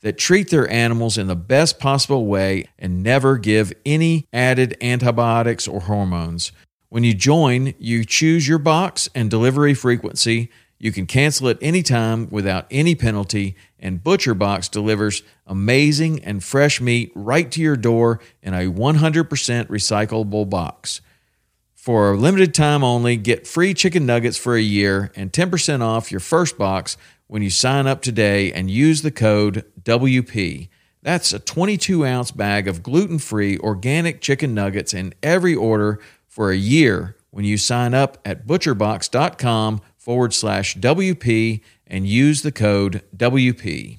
that treat their animals in the best possible way and never give any added antibiotics or hormones. When you join, you choose your box and delivery frequency. You can cancel at any time without any penalty, and ButcherBox delivers amazing and fresh meat right to your door in a 100% recyclable box. For a limited time only, get free chicken nuggets for a year and 10% off your first box when you sign up today and use the code WP. That's a 22 ounce bag of gluten free organic chicken nuggets in every order for a year when you sign up at butcherbox.com forward slash WP and use the code WP.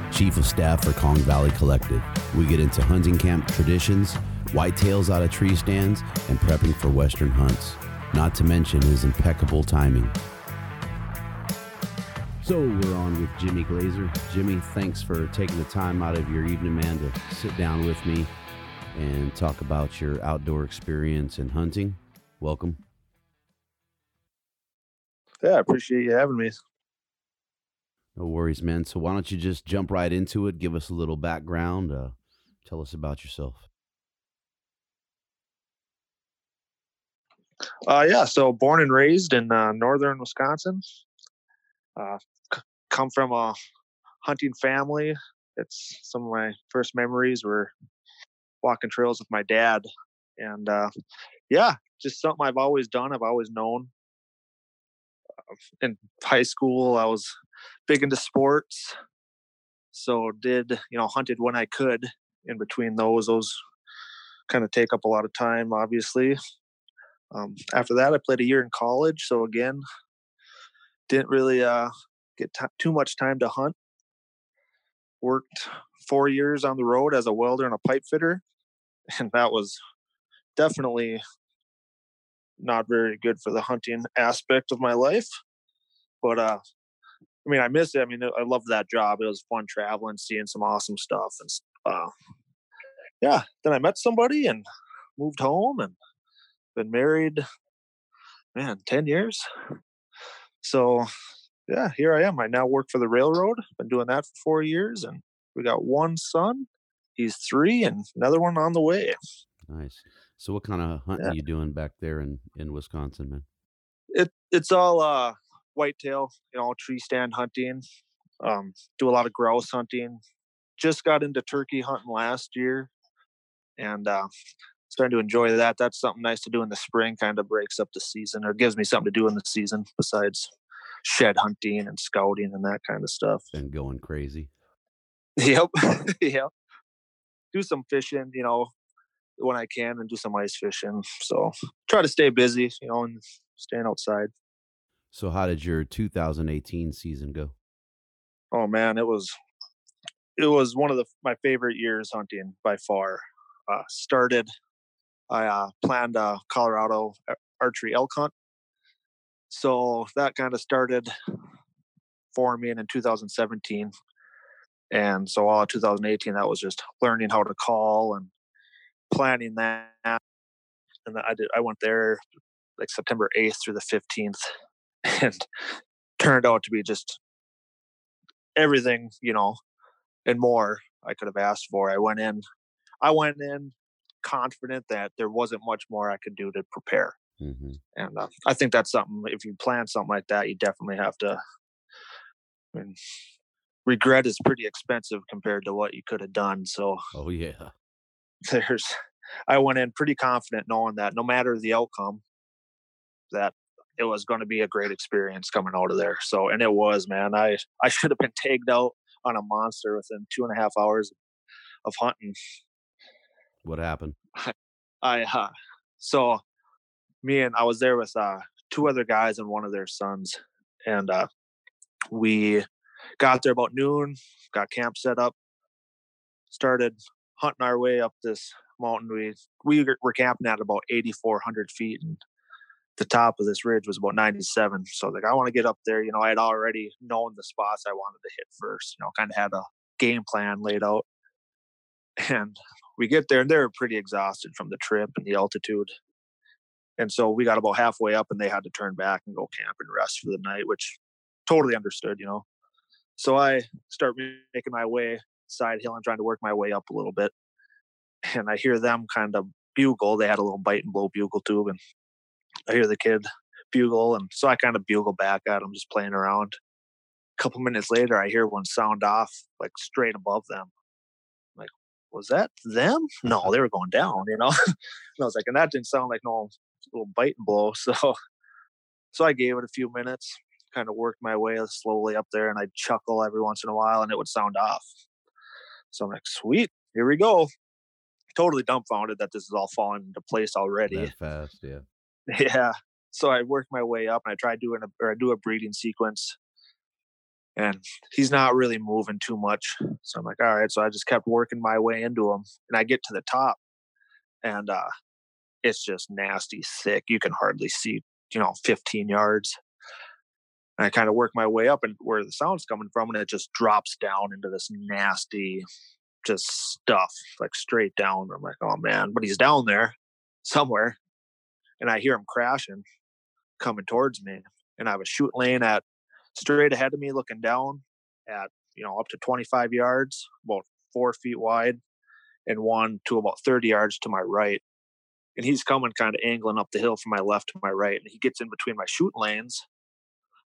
Chief of Staff for Kong Valley Collective. We get into hunting camp traditions, whitetails out of tree stands, and prepping for Western hunts, not to mention his impeccable timing. So we're on with Jimmy Glaeser. Jimmy, thanks for taking the time out of your evening, man, to sit down with me and talk about your outdoor experience and hunting. Welcome. Yeah, I appreciate you having me. No worries, man. So why don't you just jump right into it? Give us a little background. Uh, tell us about yourself. Uh, yeah, so born and raised in uh, northern Wisconsin. Uh, c- come from a hunting family. It's some of my first memories were walking trails with my dad, and uh, yeah, just something I've always done. I've always known. In high school, I was big into sports, so did you know hunted when I could. In between those, those kind of take up a lot of time, obviously. Um, after that, I played a year in college, so again, didn't really uh, get t- too much time to hunt. Worked four years on the road as a welder and a pipe fitter, and that was definitely not very good for the hunting aspect of my life. But uh, I mean, I miss it. I mean, I loved that job. It was fun traveling, seeing some awesome stuff, and uh, yeah. Then I met somebody and moved home, and been married, man, ten years. So, yeah, here I am. I now work for the railroad. Been doing that for four years, and we got one son. He's three, and another one on the way. Nice. So what kind of hunting Yeah. are you doing back there in, in Wisconsin, man? It it's all uh whitetail, you know, tree stand hunting. Um, do a lot of grouse hunting. Just got into turkey hunting last year, and uh, starting to enjoy that. That's something nice to do in the spring. Kind of breaks up the season, or gives me something to do in the season besides shed hunting and scouting and that kind of stuff. And going crazy. Yep, yep. Do some fishing, you know, when I can, and do some ice fishing. So try to stay busy, you know, and staying outside. So how did your 2018 season go? Oh man, it was it was one of the my favorite years hunting by far. Uh, started, I uh, planned a Colorado archery elk hunt so that kind of started for me in 2017 and so all of 2018 that was just learning how to call and planning that and i did i went there like september 8th through the 15th and turned out to be just everything you know and more i could have asked for i went in i went in confident that there wasn't much more i could do to prepare Mm-hmm. and uh, i think that's something if you plan something like that you definitely have to I mean, regret is pretty expensive compared to what you could have done so Oh yeah. There's I went in pretty confident knowing that no matter the outcome, that it was going to be a great experience coming out of there. So and it was, man. I I should have been tagged out on a monster within two and a half hours of hunting. What happened? I uh, so me and I was there with uh two other guys and one of their sons, and uh we got there about noon, got camp set up, started hunting our way up this mountain. We we were- camping at about eighty four hundred feet, and the top of this ridge was about ninety seven. So like I want to get up there. You know, I had already known the spots I wanted to hit first. You know, kind of had a game plan laid out, and we get there and they were pretty exhausted from the trip and the altitude. And so we got about halfway up and they had to turn back and go camp and rest for the night, which totally understood, you know. So I start making my way side hill and trying to work my way up a little bit. And I hear them kind of bugle. They had a little bite and blow bugle tube. And I hear the kid bugle. And so I kind of bugle back at him, just playing around. A couple minutes later, I hear one sound off like straight above them. I'm like, was that them? No, they were going down, you know? and I was like, and that didn't sound like no little bite and blow. So, so I gave it a few minutes, kind of worked my way slowly up there, and I'd chuckle every once in a while, and it would sound off. So I'm like, sweet, here we go. Totally dumbfounded that this is all falling into place already. That fast, yeah. Yeah. So I work my way up, and I try doing a or I do a breeding sequence, and he's not really moving too much. So I'm like, all right. So I just kept working my way into him, and I get to the top, and uh, it's just nasty thick. You can hardly see, you know, 15 yards. And I kind of work my way up, and where the sound's coming from, and it just drops down into this nasty, just stuff, like straight down. I'm like, oh man, but he's down there somewhere, and I hear him crashing, coming towards me, and I have a shoot lane at straight ahead of me, looking down at you know up to 25 yards, about four feet wide, and one to about 30 yards to my right. And he's coming kind of angling up the hill from my left to my right, and he gets in between my shoot lanes.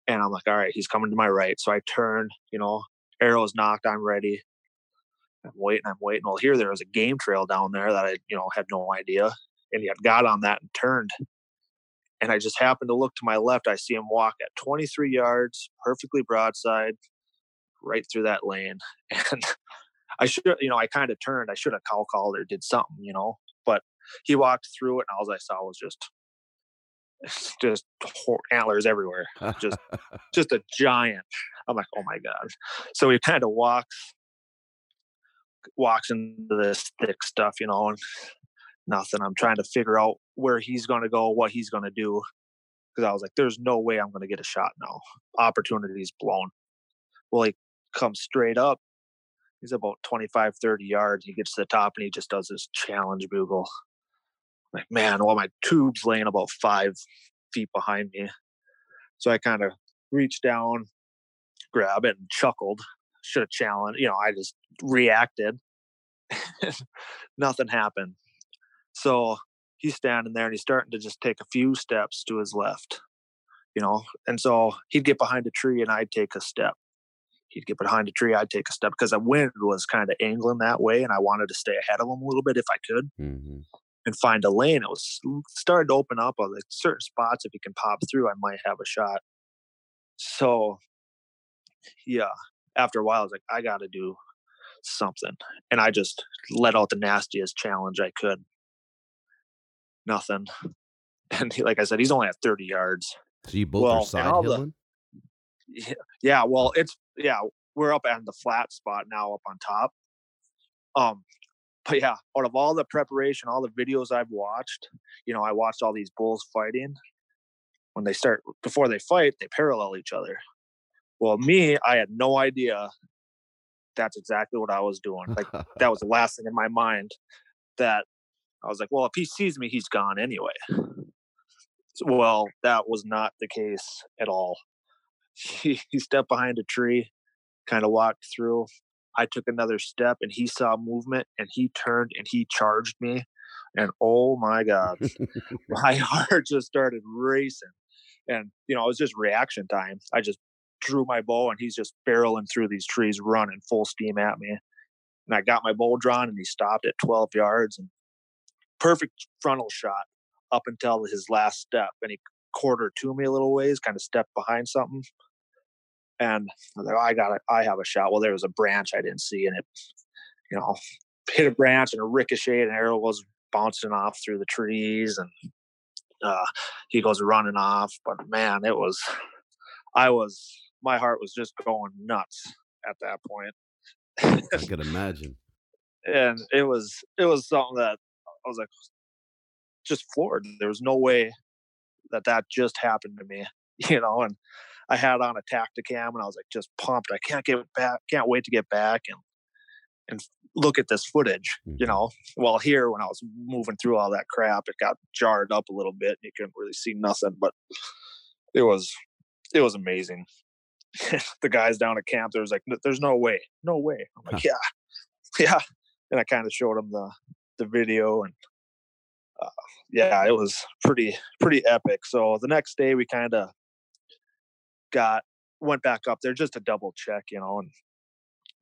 And I'm like, all right, he's coming to my right. So I turn, you know, arrows nocked, I'm ready. I'm waiting, I'm waiting. Well, here there was a game trail down there that I, you know, had no idea. And he had got on that and turned. And I just happened to look to my left. I see him walk at 23 yards, perfectly broadside, right through that lane. And I should, you know, I kind of turned. I should have cow called or did something, you know. But he walked through it, and all I saw was just, just antlers everywhere. Just, just a giant. I'm like, oh my god. So he kind of walks, walks into this thick stuff, you know, and nothing. I'm trying to figure out where he's going to go, what he's going to do, because I was like, there's no way I'm going to get a shot now. Opportunity's blown. Well, he comes straight up. He's about 25, 30 yards. He gets to the top and he just does this challenge bugle. Like, man, well, my tube's laying about five feet behind me. So I kind of reached down, grabbed it, and chuckled. Should have challenged. You know, I just reacted. Nothing happened. So he's standing there and he's starting to just take a few steps to his left, you know. And so he'd get behind a tree and I'd take a step. He'd get behind a tree, I'd take a step because the wind was kind of angling that way, and I wanted to stay ahead of him a little bit if I could hmm and find a lane. It was starting to open up. I was like, certain spots, if he can pop through, I might have a shot. So, yeah, after a while, I was like, I got to do something. And I just let out the nastiest challenge I could. Nothing. And he, like I said, he's only at 30 yards. So you both Well, are side the- Yeah, yeah, well, it's, yeah, we're up on the flat spot now up on top. Um, but yeah, out of all the preparation, all the videos I've watched, you know, I watched all these bulls fighting. when they start before they fight, they parallel each other. Well, me, I had no idea that's exactly what I was doing. Like that was the last thing in my mind that I was like, well, if he sees me, he's gone anyway. Well, that was not the case at all. He, he stepped behind a tree, kind of walked through. I took another step and he saw movement and he turned and he charged me. And oh my God, my heart just started racing. And, you know, it was just reaction time. I just drew my bow and he's just barreling through these trees, running full steam at me. And I got my bow drawn and he stopped at 12 yards and perfect frontal shot up until his last step. And he quartered to me a little ways, kind of stepped behind something. And I like, I got. I have a shot. Well, there was a branch I didn't see and it, you know, hit a branch and a ricochet and arrow was bouncing off through the trees and uh, he goes running off. But man, it was, I was, my heart was just going nuts at that point. I could imagine. and it was it was something that I was like just floored. There was no way that that just happened to me, you know. And I had on a Tactacam and I was like just pumped. I can't get back, can't wait to get back and and look at this footage, mm-hmm. you know. Well, here when I was moving through all that crap, it got jarred up a little bit. And you couldn't really see nothing, but it was it was amazing. the guys down at camp, there was like, "There's no way, no way." I'm like, huh. "Yeah, yeah," and I kind of showed them the the video, and uh, yeah, it was pretty pretty epic. So the next day, we kind of got went back up there just to double check, you know, and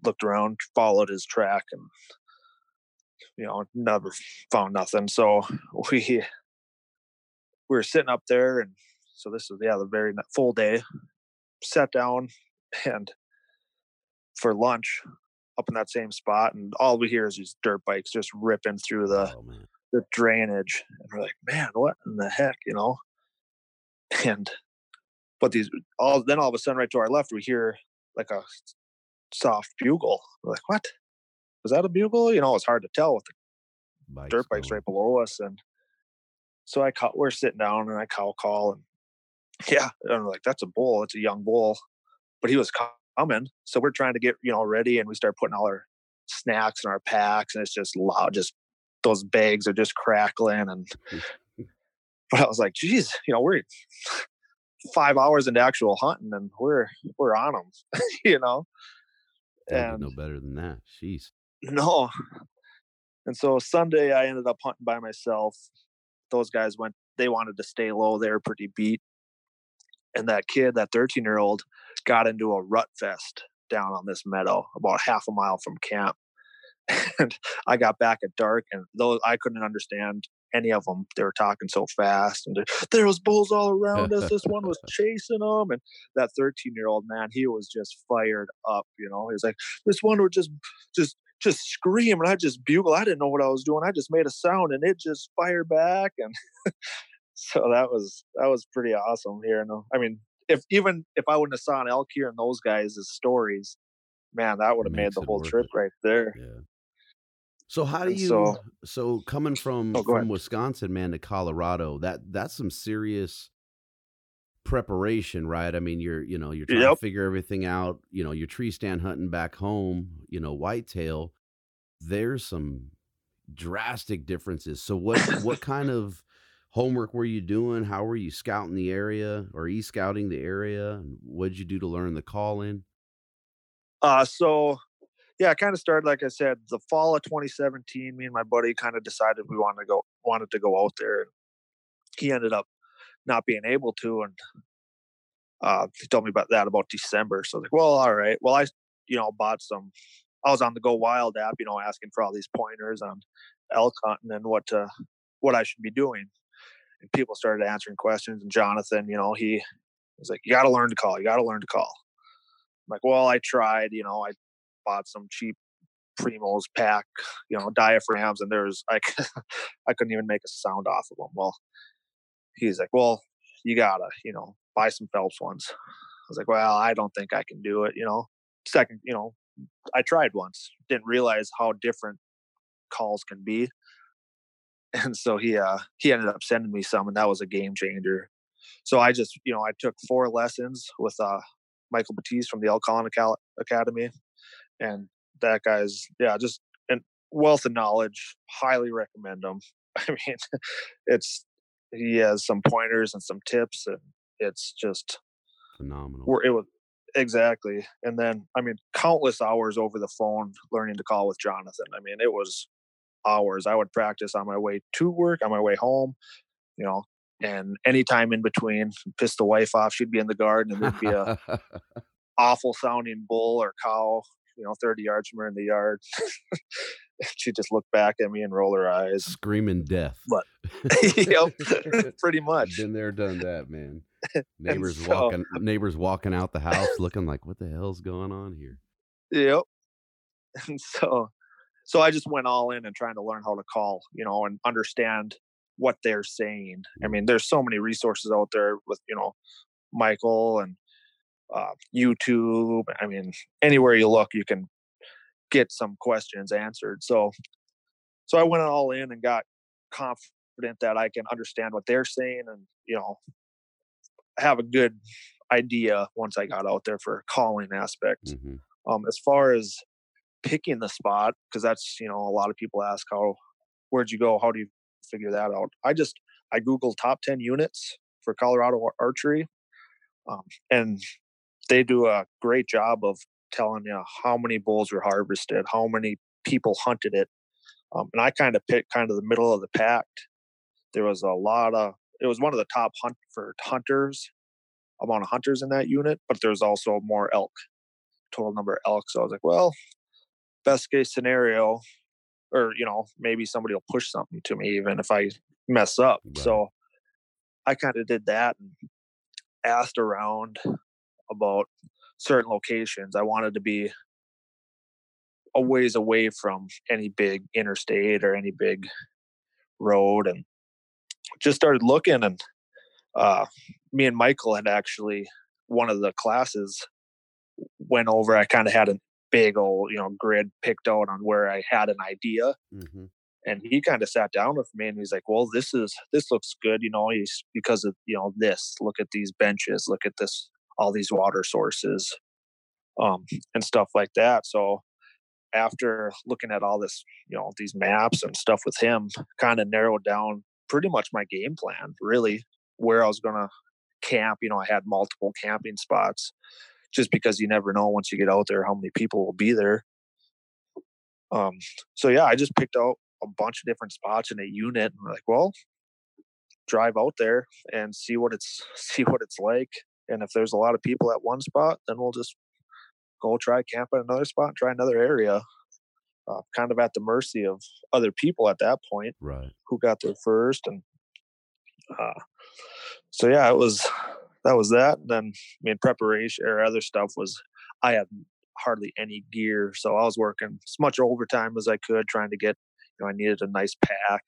looked around, followed his track, and you know, never found nothing. So we we were sitting up there, and so this is yeah the very full day sat down and for lunch up in that same spot, and all we hear is these dirt bikes just ripping through the oh, the drainage, and we're like, man, what in the heck, you know? And but these all then all of a sudden, right to our left, we hear like a soft bugle. We're like, what? Was that a bugle? You know, it's hard to tell with the bikes dirt bikes going. right below us, and so I call. We're sitting down, and I call call, and yeah, and I'm like, that's a bull. It's a young bull, but he was coming. So we're trying to get you know ready, and we start putting all our snacks in our packs, and it's just loud. Just those bags are just crackling, and but I was like, geez, you know, we're five hours into actual hunting, and we're we're on them, you know. And no better than that. Jeez. No. And so Sunday, I ended up hunting by myself. Those guys went. They wanted to stay low. They were pretty beat and that kid, that 13 year old, got into a rut fest down on this meadow about half a mile from camp. And I got back at dark, and though I couldn't understand any of them, they were talking so fast, and there was bulls all around us. This one was chasing them, and that 13 year old man, he was just fired up. You know, he was like, "This one would just, just." Just scream and I just bugle. I didn't know what I was doing. I just made a sound and it just fired back. And so that was that was pretty awesome here. No, I mean, if even if I wouldn't have saw an elk here and those guys' stories, man, that would have made the whole trip it. right there. Yeah. So how do you so, so coming from oh, from ahead. Wisconsin, man, to Colorado? That that's some serious preparation, right? I mean, you're you know you're trying yep. to figure everything out. You know, your tree stand hunting back home. You know, whitetail. There's some drastic differences. So what what kind of homework were you doing? How were you scouting the area or e scouting the area? What did you do to learn the call in? Uh, so yeah, I kind of started, like I said, the fall of 2017. Me and my buddy kind of decided we wanted to go, wanted to go out there. He ended up not being able to, and uh, he told me about that about December. So I was like, well, all right. Well, I, you know, bought some. I was on the Go Wild app, you know, asking for all these pointers on elk hunting and what to, what I should be doing and people started answering questions. And Jonathan, you know, he was like, "You got to learn to call. You got to learn to call." I'm like, well, I tried. You know, I bought some cheap Primos pack, you know, diaphragms, and there's I I couldn't even make a sound off of them. Well, he's like, well, you gotta, you know, buy some Phelps ones. I was like, well, I don't think I can do it. You know, second, you know, I tried once, didn't realize how different calls can be and so he uh he ended up sending me some and that was a game changer so I just, you know, I took four lessons with uh, Michael Batiste from the Elk Calling Academy, and that guy's yeah, just an wealth of knowledge. Highly recommend him. I mean, it's he has some pointers and some tips, and it's just phenomenal. It was exactly, and then I mean, countless hours over the phone learning to call with Jonathan. I mean, it was hours. I would practice on my way to work, on my way home, you know, and anytime in between, piss the wife off. She'd be in the garden, and there'd be a awful sounding bull or cow, you know, thirty yards from her in the yard. she'd just looked back at me and roll her eyes, screaming death. But yep, pretty much. Been there, done that, man. Neighbors so, walking, neighbors walking out the house, looking like, "What the hell's going on here?" Yep. And so, so I just went all in and trying to learn how to call, you know, and understand what they're saying. I mm. mean, there's so many resources out there with you know Michael and uh, YouTube. I mean, anywhere you look, you can get some questions answered. So, so I went all in and got confident that I can understand what they're saying and you know have a good idea once I got out there for calling aspect. Mm-hmm. Um, as far as picking the spot, because that's you know a lot of people ask how where'd you go? How do you figure that out? I just I googled top ten units for Colorado archery, um, and they do a great job of telling you how many bulls were harvested, how many people hunted it, um, and I kind of picked kind of the middle of the pack. There was a lot of it was one of the top hunt for hunters amount of hunters in that unit, but there's also more elk, total number of elk. So I was like, well, best case scenario, or you know, maybe somebody will push something to me even if I mess up. Right. So I kind of did that and asked around about certain locations. I wanted to be a ways away from any big interstate or any big road and just started looking and uh, me and Michael had actually one of the classes went over. I kind of had a big old, you know, grid picked out on where I had an idea. Mm-hmm. And he kind of sat down with me and he's like, well, this is, this looks good. You know, he's because of, you know, this, look at these benches, look at this, all these water sources, um, and stuff like that. So after looking at all this, you know, these maps and stuff with him, kind of narrowed down pretty much my game plan, really, where I was going to camp. You know, I had multiple camping spots just because you never know once you get out there how many people will be there. Um, so yeah, I just picked out a bunch of different spots in a unit and like, well, drive out there and see what it's see what it's like. And if there's a lot of people at one spot, then we'll just go try camp at another spot, try another area uh, kind of at the mercy of other people at that point, right? Who got there first, and uh, so yeah, it was that was that. And then I mean, preparation or other stuff was I had hardly any gear, so I was working as much overtime as I could, trying to get. You know, I needed a nice pack.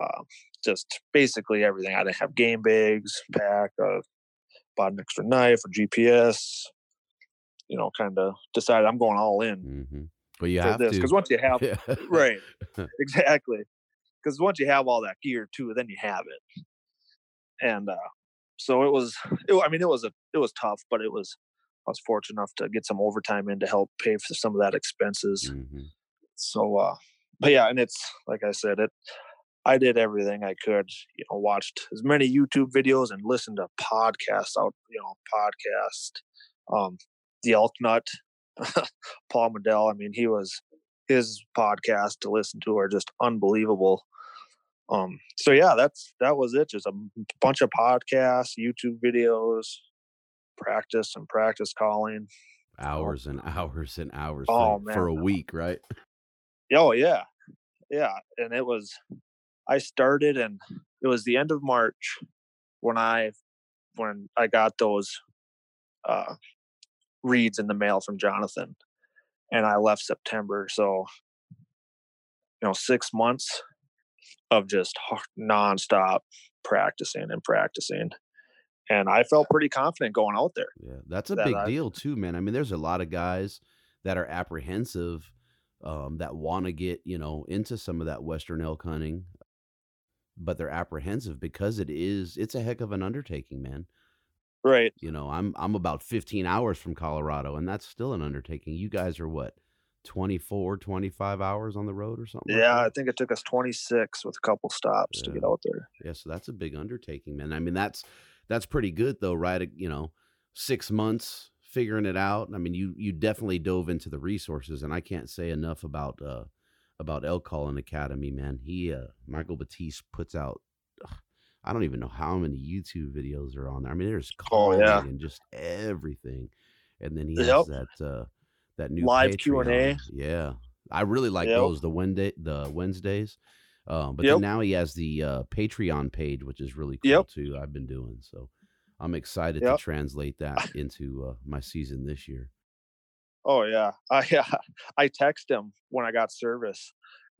Uh, just basically everything. I didn't have game bags, pack, uh, bought an extra knife, or GPS. You know, kind of decided I'm going all in. Mm-hmm. But you have this because once you have yeah. right, exactly. Because once you have all that gear too, then you have it. And uh, so it was. It, I mean, it was a it was tough, but it was. I was fortunate enough to get some overtime in to help pay for some of that expenses. Mm-hmm. So, uh, but yeah, and it's like I said, it. I did everything I could. You know, watched as many YouTube videos and listened to podcasts out. You know, podcast. Um, the Elk Nut Paul Medel. I mean, he was his podcast to listen to are just unbelievable. Um, so yeah, that's that was it. Just a bunch of podcasts, YouTube videos, practice and practice calling. Hours and hours and hours oh, for, for a week, right? Oh yeah, yeah. And it was. I started, and it was the end of March when I when I got those uh, reeds in the mail from Jonathan, and I left September. So, you know, six months of just nonstop practicing and practicing. And I felt pretty confident going out there. Yeah, that's a that big I, deal too, man. I mean, there's a lot of guys that are apprehensive um, that want to get, you know, into some of that Western elk hunting. But they're apprehensive because it is it's a heck of an undertaking, man. Right. You know, I'm I'm about 15 hours from Colorado, and that's still an undertaking. You guys are what 24, 25 hours on the road or something? like Yeah, I think it took us 26 with a couple stops to get out there. Yeah, so that's a big undertaking, man. I mean, that's that's pretty good though, right? You know, six months figuring it out. I mean, you you definitely dove into the resources, and I can't say enough about uh about Elk Calling Academy, man. He uh Michael Batiste puts out. ugh, I don't even know how many YouTube videos are on there. I mean, there's Oh, calling yeah. and just everything, and then he Yep. has that uh that new Live Q&A. Yeah, I really like Yep. those. The Wednesday, the Wednesdays. Um, but Yep. then now he has the uh, Patreon page, which is really cool too. I've been doing so. I'm excited to translate that into uh, my season this year. Oh yeah, I yeah, I text him when I got service,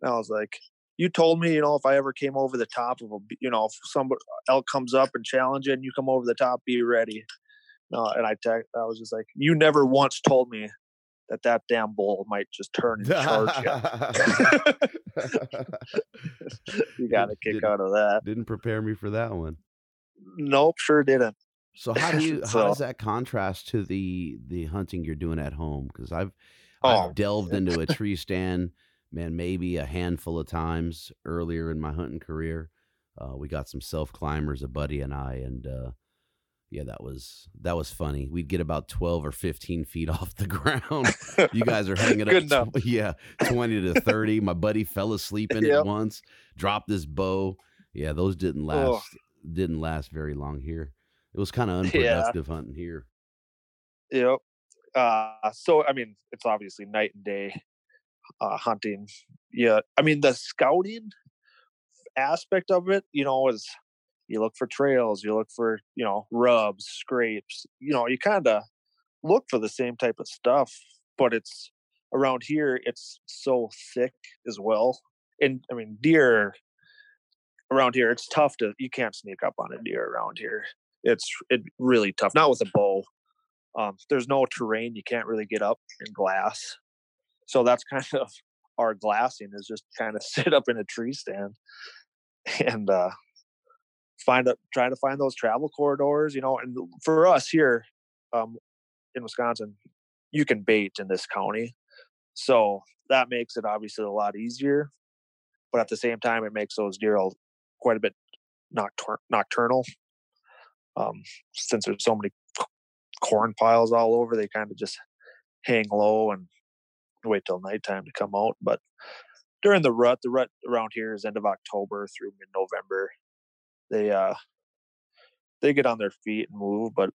and I was like, "You told me, you know, if I ever came over the top of a, you know, if somebody uh, elk comes up and challenge it, and you come over the top, be ready." No, and I text, I was just like, "You never once told me that that damn bull might just turn and charge you." you got a kick out of that. Didn't prepare me for that one. Nope, sure didn't. So how do you how does that contrast to the the hunting you're doing at home? Because I've Oh, I've delved into a tree stand, man, maybe a handful of times earlier in my hunting career. Uh, we got some self climbers, a buddy and I, and uh, yeah, that was that was funny. We'd get about twelve or fifteen feet off the ground. You guys are hanging up, tw- yeah, twenty to thirty. My buddy fell asleep in it once, dropped his bow. Yeah, those didn't last Oh. didn't last very long here. It was kind of Yeah. unproductive hunting here. Yep. Uh, so I mean, it's obviously night and day uh, hunting. Yeah, I mean the scouting aspect of it, you know, is you look for trails, you look for you know rubs, scrapes. You know, you kind of look for the same type of stuff, but it's around here. It's so thick as well, and I mean deer around here. It's tough to you can't sneak up on a deer around here. It's it really tough. Not with a bow um, there's no terrain you can't really get up in glass so that's kind of our glassing is just kind of sit up in a tree stand and uh find up trying to find those travel corridors you know and for us here um in wisconsin you can bait in this county so that makes it obviously a lot easier but at the same time it makes those deer quite a bit noctur- nocturnal um since there's so many corn piles all over. They kind of just hang low and wait till nighttime to come out. But during the rut, the rut around here is end of October through mid November. They uh they get on their feet and move, but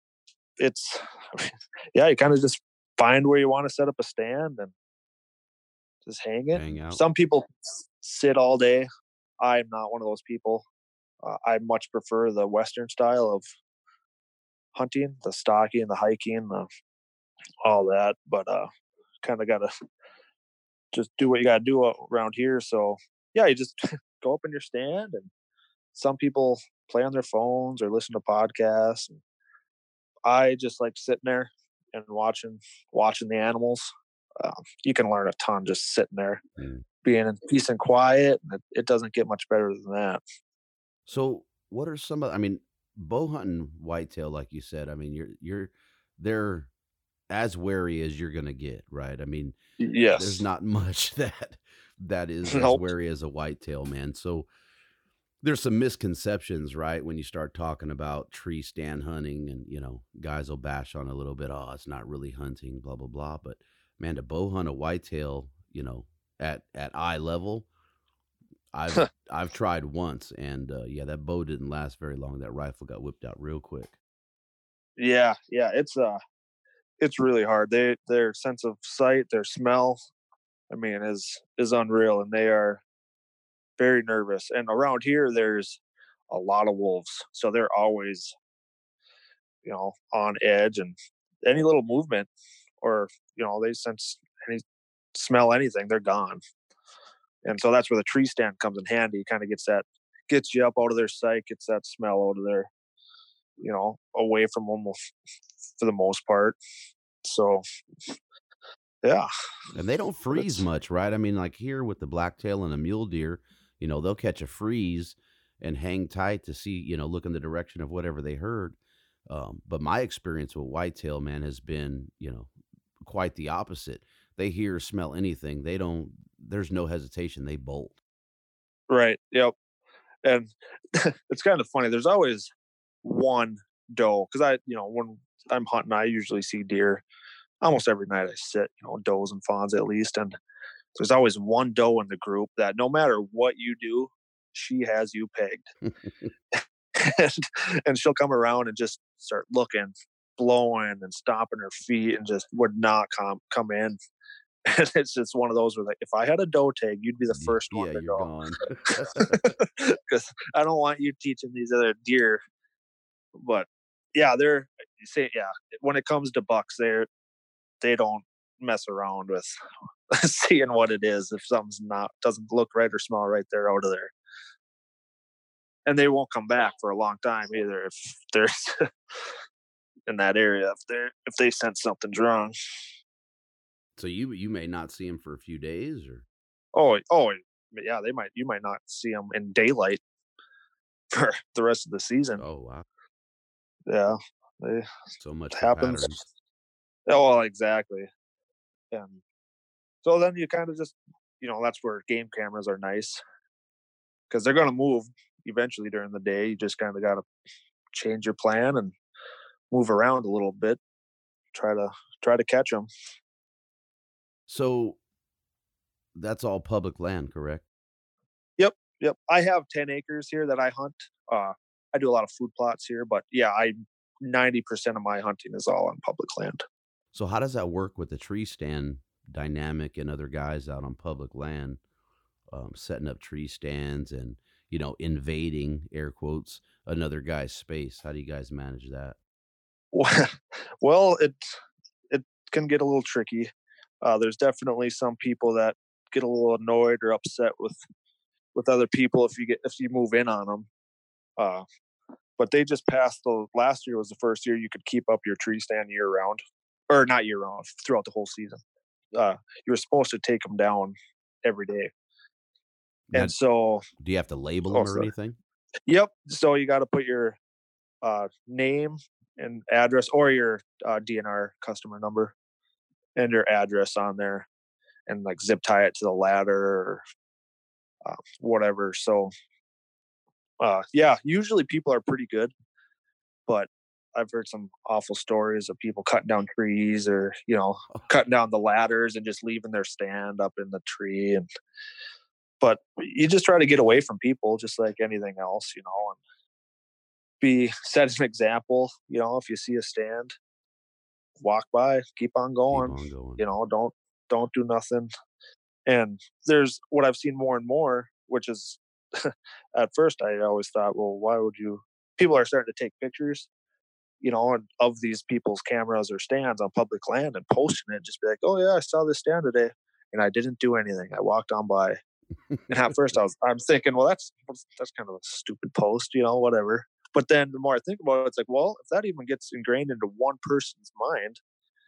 it's yeah, you kind of just find where you want to set up a stand and just hang it. Hang. Some people sit all day. I'm not one of those people. Uh, I much prefer the Western style of hunting, the stalking, the hiking, the all that. But uh, kind of got to just do what you got to do around here. So yeah, you just go up in your stand, and some people play on their phones or listen to podcasts. And I just like sitting there and watching watching the animals. Um, you can learn a ton just sitting there, Mm. being in peace and quiet. And it, it doesn't get much better than that. So, what are some of? I mean, bow hunting whitetail, like you said. I mean, you're you're they're as wary as you're gonna get, right? I mean, Yes. there's not much that that is as wary as a whitetail, man. So there's some misconceptions, right? When you start talking about tree stand hunting, and you know, guys will bash on a little bit. Oh, it's not really hunting, blah blah blah. But man, to bow hunt a whitetail, you know, at at eye level, I've I've tried once, and uh, yeah, that bow didn't last very long. That rifle got whipped out real quick. Yeah, yeah, it's uh it's really hard. They their sense of sight, their smell, I mean, is is unreal and they are very nervous. And around here there's a lot of wolves. So they're always you know, on edge and any little movement or you know, they sense any smell anything, they're gone. And so that's where the tree stand comes in handy. Kind of gets that gets you up out of their sight, gets that smell out of their you know, away from them for the most part. So, yeah, And they don't freeze it's- much, right? I mean, like here with the blacktail and a mule deer, you know, they'll catch a freeze and hang tight to see, you know, look in the direction of whatever they heard. Um, but my experience with whitetail, man, has been, you know, quite the opposite. They hear or smell anything, they don't. There's no hesitation. They bolt. Right. Yep. And it's kind of funny. There's always one doe because I, you know, when I'm hunting, I usually see deer almost every night. I sit, you know, does and fawns at least, and there's always one doe in the group that no matter what you do, she has you pegged. and, and she'll come around and just start looking, blowing and stomping her feet and just would not come come in. And it's just one of those where like if I had a doe tag, you'd be the first one yeah, to go. Because I don't want you teaching these other deer. But yeah, they're you say yeah. When it comes to bucks, they're they don't mess around with seeing what it is. If something's not doesn't look right or smell right, they're out of there. And they won't come back for a long time either if there's in that area if they're if they sense something's wrong. So you you may not see them for a few days, or Oh, oh, yeah, they might. You might not see them in daylight for the rest of the season. oh wow, Yeah, they so much happens. patterns. Oh, exactly. And so then you kind of just, you know, that's where game cameras are nice because they're going to move eventually during the day. You just kind of got to change your plan and move around a little bit. Try to try to catch them. So that's all public land, correct? Yep, yep. I have ten acres here that I hunt. Uh, I do a lot of food plots here, but yeah, I ninety percent of my hunting is all on public land. So how does that work with the tree stand dynamic and other guys out on public land, um, setting up tree stands and you know invading air quotes another guy's space? How do you guys manage that? well, it it can get a little tricky. Uh, there's definitely some people that get a little annoyed or upset with with other people if you get if you move in on them. Uh, but they just passed the last year was the first year you could keep up your tree stand year round, or not year round throughout the whole season. Uh, you were supposed to take them down every day, Now, and so do you have to label Oh, them or sorry. anything? Yep. So you got to put your uh, name and address or your uh, DNR customer number and your address on there and like zip tie it to the ladder or uh, whatever. So, uh, yeah, usually people are pretty good, but I've heard some awful stories of people cutting down trees or, you know, cutting down the ladders and just leaving their stand up in the tree. And, but you just try to get away from people just like anything else, you know, and be set an example, you know, if you see a stand, walk by, keep on Keep going, on going. you know, don't, don't do nothing. And there's what I've seen more and more, which is at first I always thought, well, why would you? People are starting to take pictures, you know, of these people's cameras or stands on public land and posting it. And just be like, oh yeah, I saw this stand today, and I didn't do anything. I walked on by. and at first I was, I'm thinking, well, that's that's kind of a stupid post, you know, whatever. But then the more I think about it, it's like, well, if that even gets ingrained into one person's mind,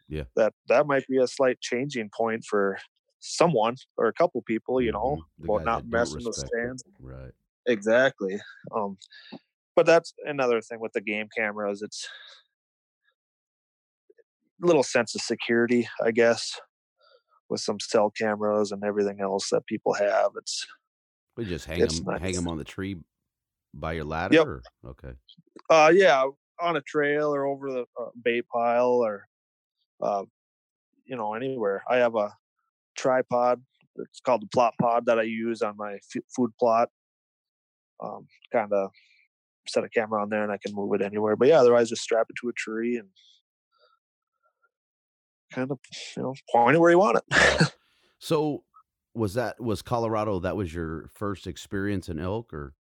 Yeah. that that might be a slight changing point for someone or a couple people, you know, Mhm. About not messing with it. stands. Right. Exactly. Um, but that's another thing with the game cameras. It's a little sense of security, I guess, with some cell cameras and everything else that people have. It's We just hang them, hang them on the tree by your ladder. Yep. Or? Okay. uh yeah on a trail or over the uh, bait pile or uh, you know anywhere i have a tripod it's called the plot pod that i use on my f- food plot um, kind of set a camera on there and i can move it anywhere but yeah otherwise just strap it to a tree and kind of you know point it where you want it So was that was Colorado? That was your first experience in elk, or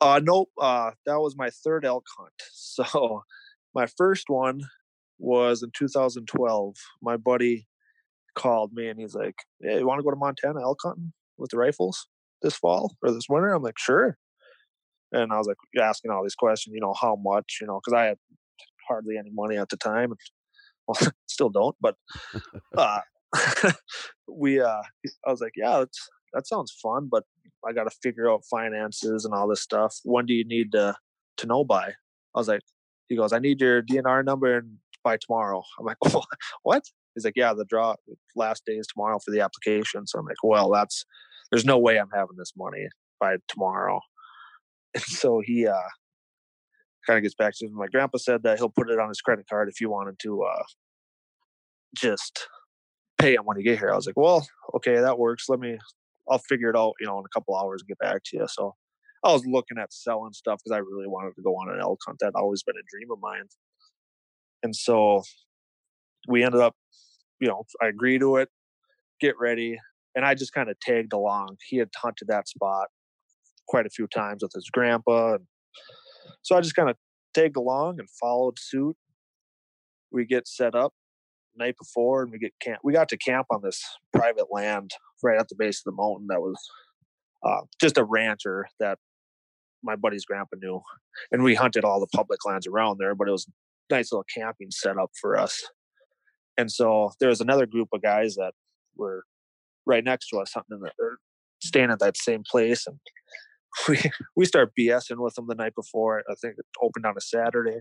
Uh, nope. Uh, that was my third elk hunt. So my first one was in 2012. My buddy called me and he's like, "Hey, you want to go to Montana elk hunting with the rifles this fall or this winter?" I'm like, "Sure." And I was like asking all these questions, you know, how much, you know, because I had hardly any money at the time, and well, still don't. But uh, we, uh, I was like, "Yeah, let's that sounds fun, but I got to figure out finances and all this stuff. When do you need to to know by? I was like, he goes, I need your DNR number and by tomorrow. I'm like, what? He's like, yeah, the draw last day is tomorrow for the application. So I'm like, well, that's there's no way I'm having this money by tomorrow. And so he uh kind of gets back to my grandpa said that he'll put it on his credit card if you wanted to uh just pay him when you get here. I was like, well, okay, that works. Let me I'll figure it out, you know, in a couple hours and get back to you. So I was looking at selling stuff because I really wanted to go on an elk hunt. That always been a dream of mine. And so we ended up, you know, I agree to it, get ready, and I just kind of tagged along. He had hunted that spot quite a few times with his grandpa, and so I just kind of tagged along and followed suit. We get set up night before, and we get camp. We got to camp on this private land right at the base of the mountain. That was uh, just a rancher that my buddy's grandpa knew, and we hunted all the public lands around there. But it was nice little camping setup for us. And so there was another group of guys that were right next to us, hunting in the, or staying at that same place, and we we start BSing with them the night before. I think it opened on a Saturday.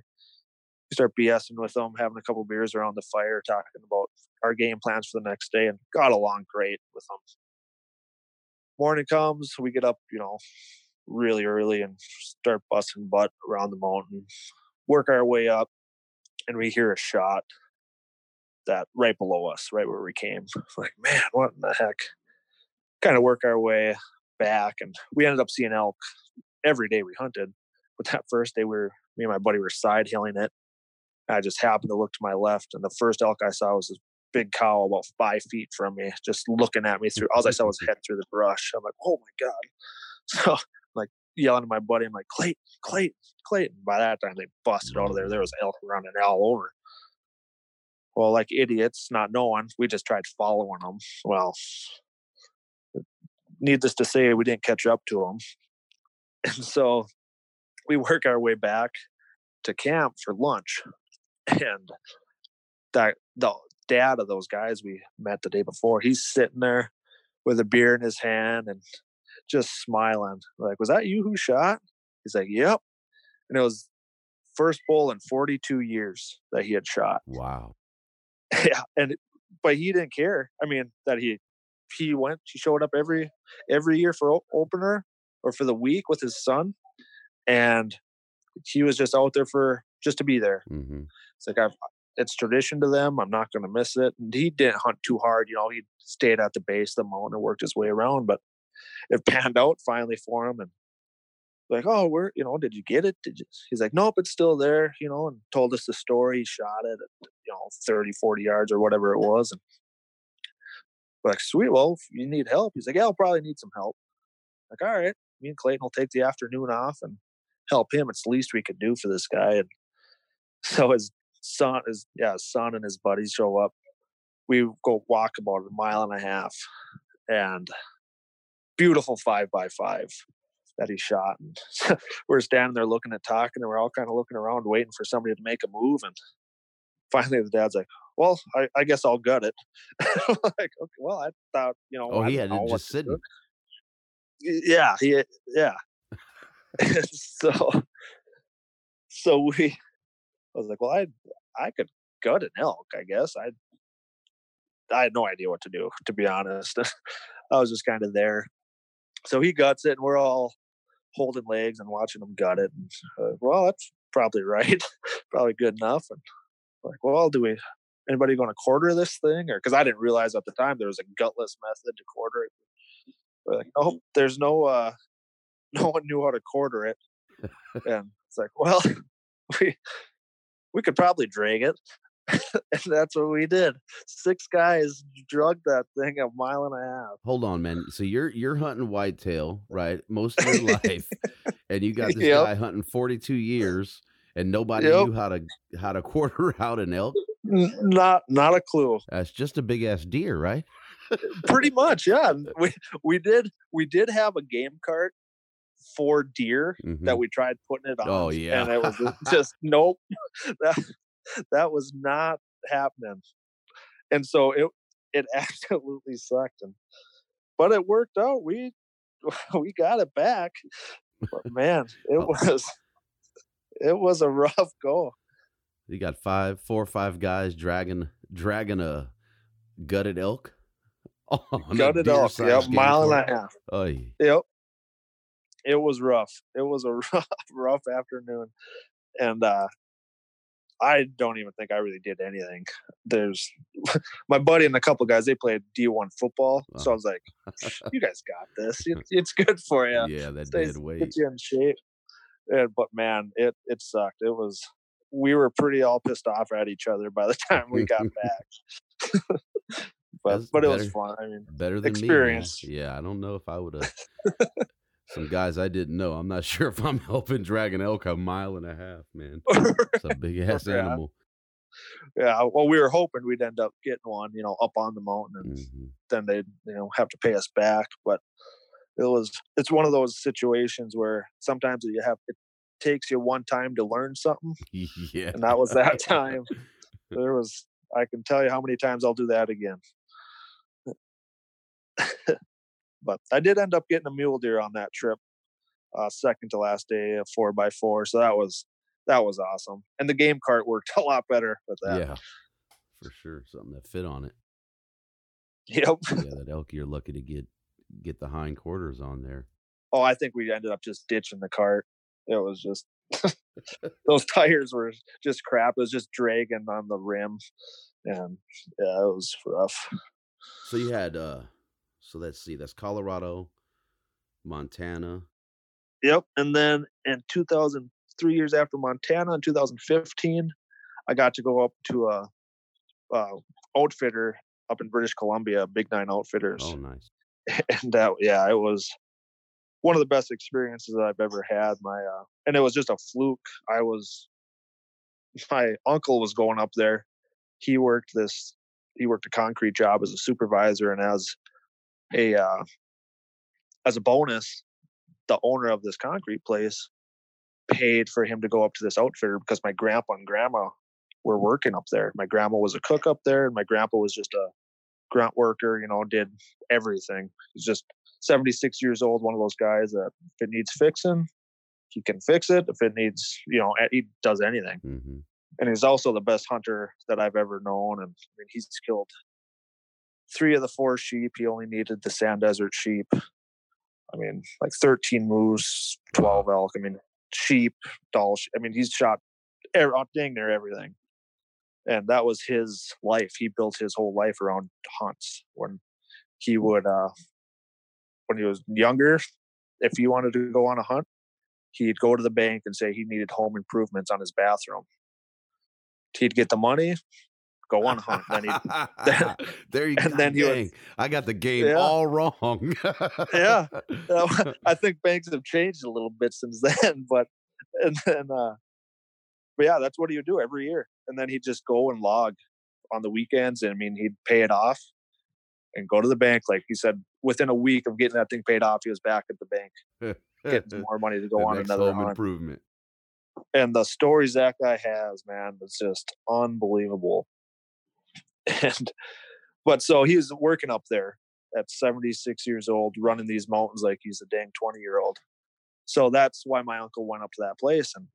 Start BSing with them, having a couple beers around the fire, talking about our game plans for the next day, and got along great with them. Morning comes, we get up, you know, really early and start busting butt around the mountain, work our way up, and we hear a shot that right below us, right where we came. Like, man, what in the heck? Kind of work our way back, and we ended up seeing elk every day we hunted. But that first day, we were me and my buddy were side hilling it. I just happened to look to my left, and the first elk I saw was this big cow about five feet from me, just looking at me through. All I saw was head through the brush. I'm like, oh my god! So I'm like yelling to my buddy, I'm like, Clayton, Clayton, Clayton. By that time, they busted out of there. There was elk running all over. Well, like idiots, not knowing, we just tried following them. Well, needless to say, we didn't catch up to them. And so we work our way back to camp for lunch. And that the dad of those guys we met the day before, he's sitting there with a beer in his hand and just smiling. Like, was that you who shot? He's like, Yep. And it was first bull in 42 years that he had shot. Wow. yeah, and but he didn't care. I mean, that he he went, he showed up every every year for opener or for the week with his son, and he was just out there for just to be there. Mm-hmm. It's like I've, it's tradition to them. I'm not going to miss it. And he didn't hunt too hard. You know, he stayed at the base of the mountain and worked his way around, but it panned out finally for him. And like, oh, where, you know, did you get it? Did you? He's like, nope, it's still there, you know, and told us the story. He shot it at, you know, 30, 40 yards or whatever it was. And we're like, sweet, well, you need help. He's like, yeah, I'll probably need some help. Like, all right, me and Clayton will take the afternoon off and help him. It's the least we could do for this guy. And so his son, is yeah, son and his buddies show up. We go walk about a mile and a half and beautiful five by five that he shot. And we're standing there looking at talking, and we're all kind of looking around, waiting for somebody to make a move. And finally, the dad's like, "Well, I, I guess I'll gut it." like, okay, well, I thought, you know, Oh, I he had it just sitting. Yeah, he, yeah. so, so we, I was like, well, I, I could gut an elk, I guess. I, I had no idea what to do, to be honest. I was just kind of there. So he guts it, and we're all holding legs and watching him gut it. And uh, well, that's probably right, probably good enough. And like, well, do we? Anybody going to quarter this thing? Or because I didn't realize at the time there was a gutless method to quarter it. We're like, nope, there's no, uh, no one knew how to quarter it. and it's like, well, we we could probably drag it. and that's what we did. Six guys drug that thing a mile and a half. Hold on, man. So you're you're hunting whitetail, right? Most of your life, and you got this Yep. guy hunting 42 years, and nobody Yep. knew how to how to quarter out an elk. Not not a clue. That's just a big ass deer, right? Pretty much, yeah. We we did we did have a game cart for deer that Mhm. we tried putting it on. Oh, yeah. and it was just nope. That that was not happening. And so it it absolutely sucked. And but it worked out. We we got it back. But man, it Oh. was it was a rough go. You got five, four or five guys dragging dragging a gutted elk. Got it off. Yep, mile and a half. Oy. Yep. It was rough. It was a rough, rough afternoon. And uh I don't even think I really did anything. There's my buddy and a couple guys, they played D1 football. So I was like, you guys got this. It's good for you. Yeah, that Stays- dead weight. Gets you in shape. And, but man, it, it sucked. It was, we were pretty all pissed off at each other by the time we got back. but That's but it was fun. I mean, Better than experience. me. Yeah, I don't know if I would have. Some guys I didn't know. I'm not sure if I'm helping drag an elk a mile and a half, man. It's a big ass Yeah. animal. yeah. Well, we were hoping we'd end up getting one, you know, up on the mountain, and Mhm. then they'd you know have to pay us back. But it was it's one of those situations where sometimes you have it takes you one time to learn something, Yeah. and that was that time. There was I can tell you how many times I'll do that again. But I did end up getting a mule deer on that trip, uh, second to last day, a four by four. So that was that was awesome, and the game cart worked a lot better with that. Yeah, for sure. Something that fit on it. Yep. Yeah, that elk, you're lucky to get get the hind quarters on there. Oh, I think we ended up just ditching the cart. It was just those tires were just crap. It was just dragging on the rim, and yeah, it was rough. So you had uh so let's see, that's Colorado, Montana. Yep. And then in 2000, three years after Montana, in 2015, I got to go up to a, uh outfitter up in British Columbia, Big Nine Outfitters, Oh nice. and that yeah, it was one of the best experiences that I've ever had. My uh, and it was just a fluke. I was my uncle was going up there. He worked this. He worked a concrete job as a supervisor, and as a uh, as a bonus, the owner of this concrete place paid for him to go up to this outfitter because my grandpa and grandma were working up there. My grandma was a cook up there, and my grandpa was just a grunt worker. You know, did everything. He's just 76 years old, one of those guys that if it needs fixing, he can fix it. If it needs, you know, he does anything. hmm And he's also the best hunter that I've ever known. And I mean, he's killed three of the four sheep. He only needed the sand desert sheep. I mean, like 13 moose, 12 elk. I mean, sheep, Dall. I mean, he's shot er, dang near everything. And that was his life. He built his whole life around hunts. When he would, uh, when he was younger, if he wanted to go on a hunt, he'd go to the bank and say he needed home improvements on his bathroom. He'd get the money, go on a hunt. Then he'd there you and go. then he was- I got the game Yeah. all wrong. Yeah. I think banks have changed a little bit since then, but and then uh but yeah, that's what he would do every year. And then he'd just go and log on the weekends and I mean he'd pay it off and go to the bank. Like he said, within a week of getting that thing paid off, he was back at the bank getting more money to go on another home hunt. improvement. And the stories that guy has, man, it's just unbelievable. And but so he was working up there at 76 years old, running these mountains like he's a dang 20 year old. So that's why my uncle went up to that place. And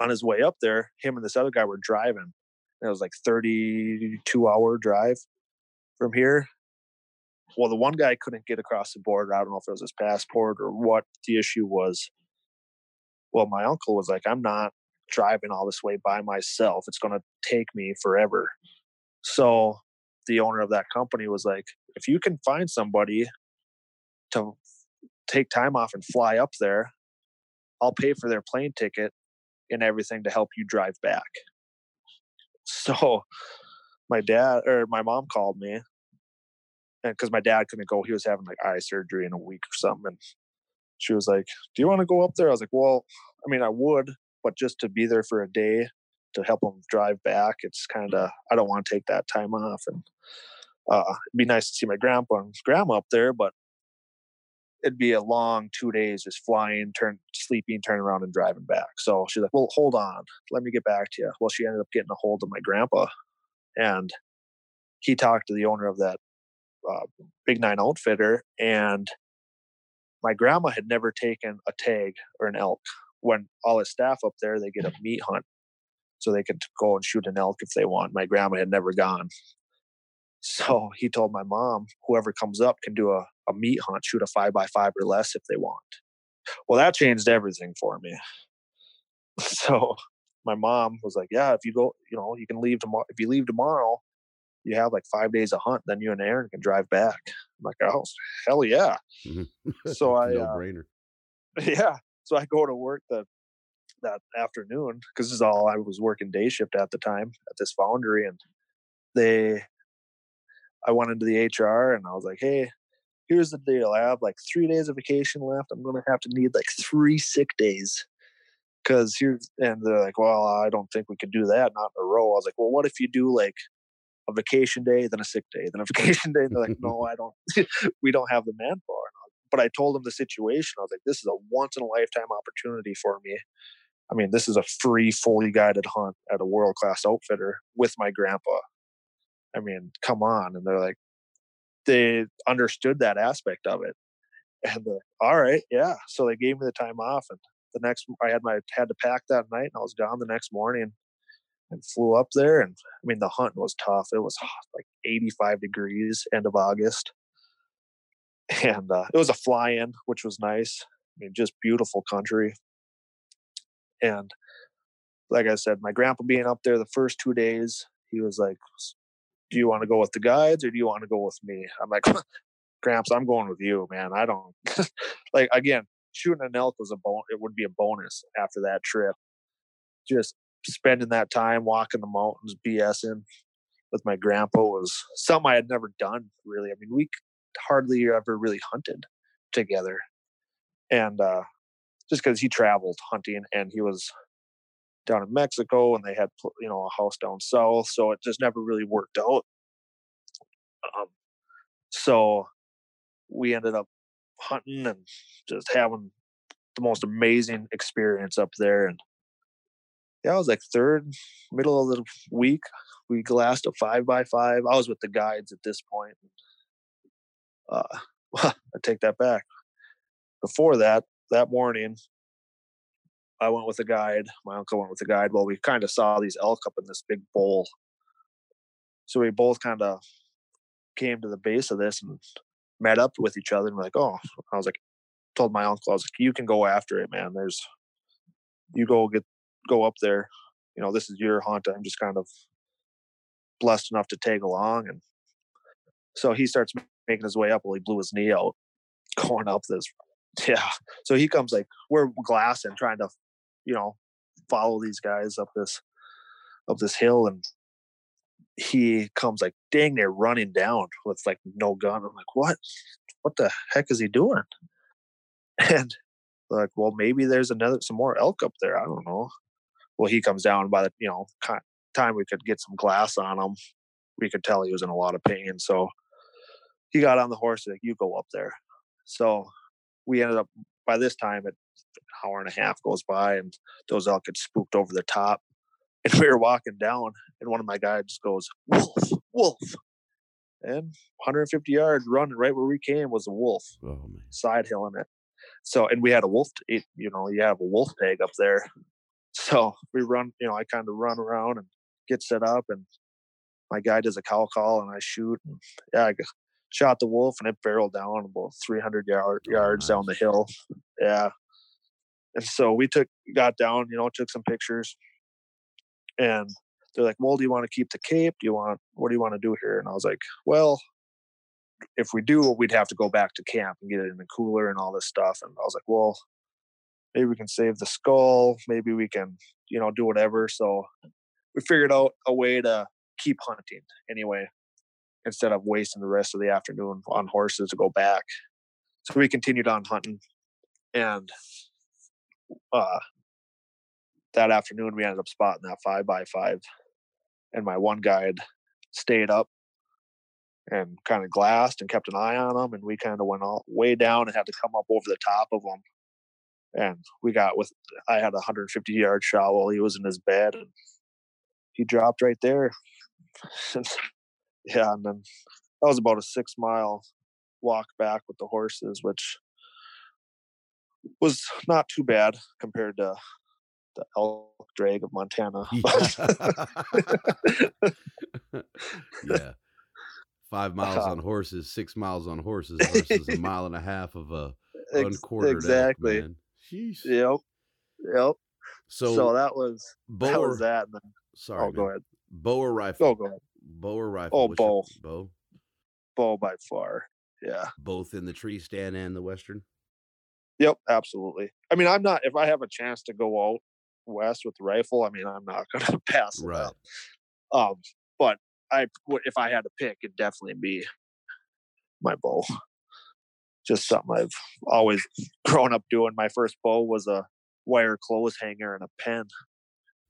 on his way up there, him and this other guy were driving. And it was like 32 hour drive from here. Well, the one guy couldn't get across the border. I don't know if it was his passport or what the issue was. Well, my uncle was like, I'm not driving all this way by myself. It's going to take me forever. So the owner of that company was like, if you can find somebody to take time off and fly up there, I'll pay for their plane ticket and everything to help you drive back. So my dad or my mom called me and because my dad couldn't go, he was having like eye surgery in a week or something. And she was like, Do you want to go up there? I was like, Well, I mean, I would, but just to be there for a day to help him drive back, it's kind of, I don't want to take that time off. And uh, it'd be nice to see my grandpa and grandma up there, but it'd be a long two days just flying, turn, sleeping, turning around and driving back. So she's like, Well, hold on, let me get back to you. Well, she ended up getting a hold of my grandpa and he talked to the owner of that uh, Big Nine Outfitter, and my grandma had never taken a tag or an elk. When all his staff up there, they get a meat hunt, so they could go and shoot an elk if they want. My grandma had never gone, so he told my mom, whoever comes up can do a, a meat hunt, shoot a five by five or less if they want. Well, that changed everything for me. So my mom was like, "Yeah, if you go, you know, you can leave tomorrow. If you leave tomorrow, you have like five days of hunt. Then you and Aaron can drive back." I'm like, "Oh, hell yeah!" so I, no uh, brainer. yeah. So I go to work the that afternoon because this is all I was working day shift at the time at this foundry, and they, I went into the HR and I was like, "Hey, here's the deal. I have like three days of vacation left. I'm gonna have to need like three sick days." Cause here's and they're like, well, I don't think we could do that, not in a row. I was like, well, what if you do like a vacation day, then a sick day, then a vacation day? And they're like, no, I don't. we don't have the manpower. But I told them the situation. I was like, this is a once in a lifetime opportunity for me. I mean, this is a free, fully guided hunt at a world class outfitter with my grandpa. I mean, come on. And they're like, they understood that aspect of it. And they're like, all right, yeah. So they gave me the time off, and the next I had my had to pack that night, and I was gone the next morning, and flew up there. And I mean, the hunt was tough. It was like 85 degrees, end of August, and uh, it was a fly-in, which was nice. I mean, just beautiful country. And like I said, my grandpa being up there the first two days, he was like, "Do you want to go with the guides or do you want to go with me?" I'm like, "Gramps, I'm going with you, man. I don't like again." Shooting an elk was a bon- it would be a bonus after that trip. Just spending that time walking the mountains, BSing with my grandpa was something I had never done really. I mean, we hardly ever really hunted together, and uh, just because he traveled hunting and he was down in Mexico and they had you know a house down south, so it just never really worked out. Um, so we ended up hunting and just having the most amazing experience up there. And yeah, I was like third, middle of the week. We glassed a five by five. I was with the guides at this point. Uh, I take that back. Before that, that morning, I went with a guide. My uncle went with a guide. Well, we kind of saw these elk up in this big bowl. So we both kind of came to the base of this and met up with each other and we're like, oh, I was like, told my uncle, I was like, you can go after it, man. There's, you go get, go up there. You know, this is your hunt. I'm just kind of blessed enough to tag along. And so he starts making his way up. Well, he blew his knee out going up this. Yeah. So he comes like, we're glassing, trying to, you know, follow these guys up this, up this hill. And he comes like dang they're running down with like no gun. I'm like, what? What the heck is he doing? And like, well, maybe there's another some more elk up there. I don't know. Well, he comes down by the you know time we could get some glass on him. We could tell he was in a lot of pain. So he got on the horse like, you go up there. So we ended up by this time an hour and a half goes by and those elk had spooked over the top and we were walking down, and one of my guys just goes, "Wolf, wolf," and 150 yards running right where we came was a wolf, Oh side hilling it. So, and we had a wolf. It, you know, you have a wolf tag up there. So we run. You know, I kind of run around and get set up, and my guy does a cow call, and I shoot. And yeah, I shot the wolf, and it barreled down about 300 yard, oh, yards down the hill. Yeah. And so we took, got down, you know, took some pictures, and they're like, "Well, do you want to keep the cape? Do you want what do you want to do here?" And I was like, "Well, if we do, we'd have to go back to camp and get it in the cooler and all this stuff." And I was like, "Well, maybe we can save the skull. Maybe we can, you know, do whatever." So we figured out a way to keep hunting anyway, instead of wasting the rest of the afternoon on horses to go back. So we continued on hunting, and uh, that afternoon we ended up spotting that five by five and my one guide stayed up and kind of glassed and kept an eye on them, and we kind of went all way down and had to come up over the top of them. and we got with i had a 150 yard shot while he was in his bed and he dropped right there yeah and then that was about a six mile walk back with the horses, which was not too bad compared to the elk drag of Montana. yeah. Five miles uh-huh. on horses, six miles on horses versus a mile and a half of a unquartered exactly. elk, man. Yep. Yep. So, So, that was bow that was that. Then, sorry, oh, go ahead. Bow or rifle? Oh, go ahead. Bow or rifle? Oh, What's bow. bow. Bow by far. Yeah. Both in the tree stand and the western. Yep. Absolutely. I mean, I'm not. If I have a chance to go out west with the rifle, I mean, I'm not going to pass it Right. up. Um, but I if I had to pick, it'd definitely be my bow. Just something I've always grown up doing. My first bow was a wire clothes hanger and a pen,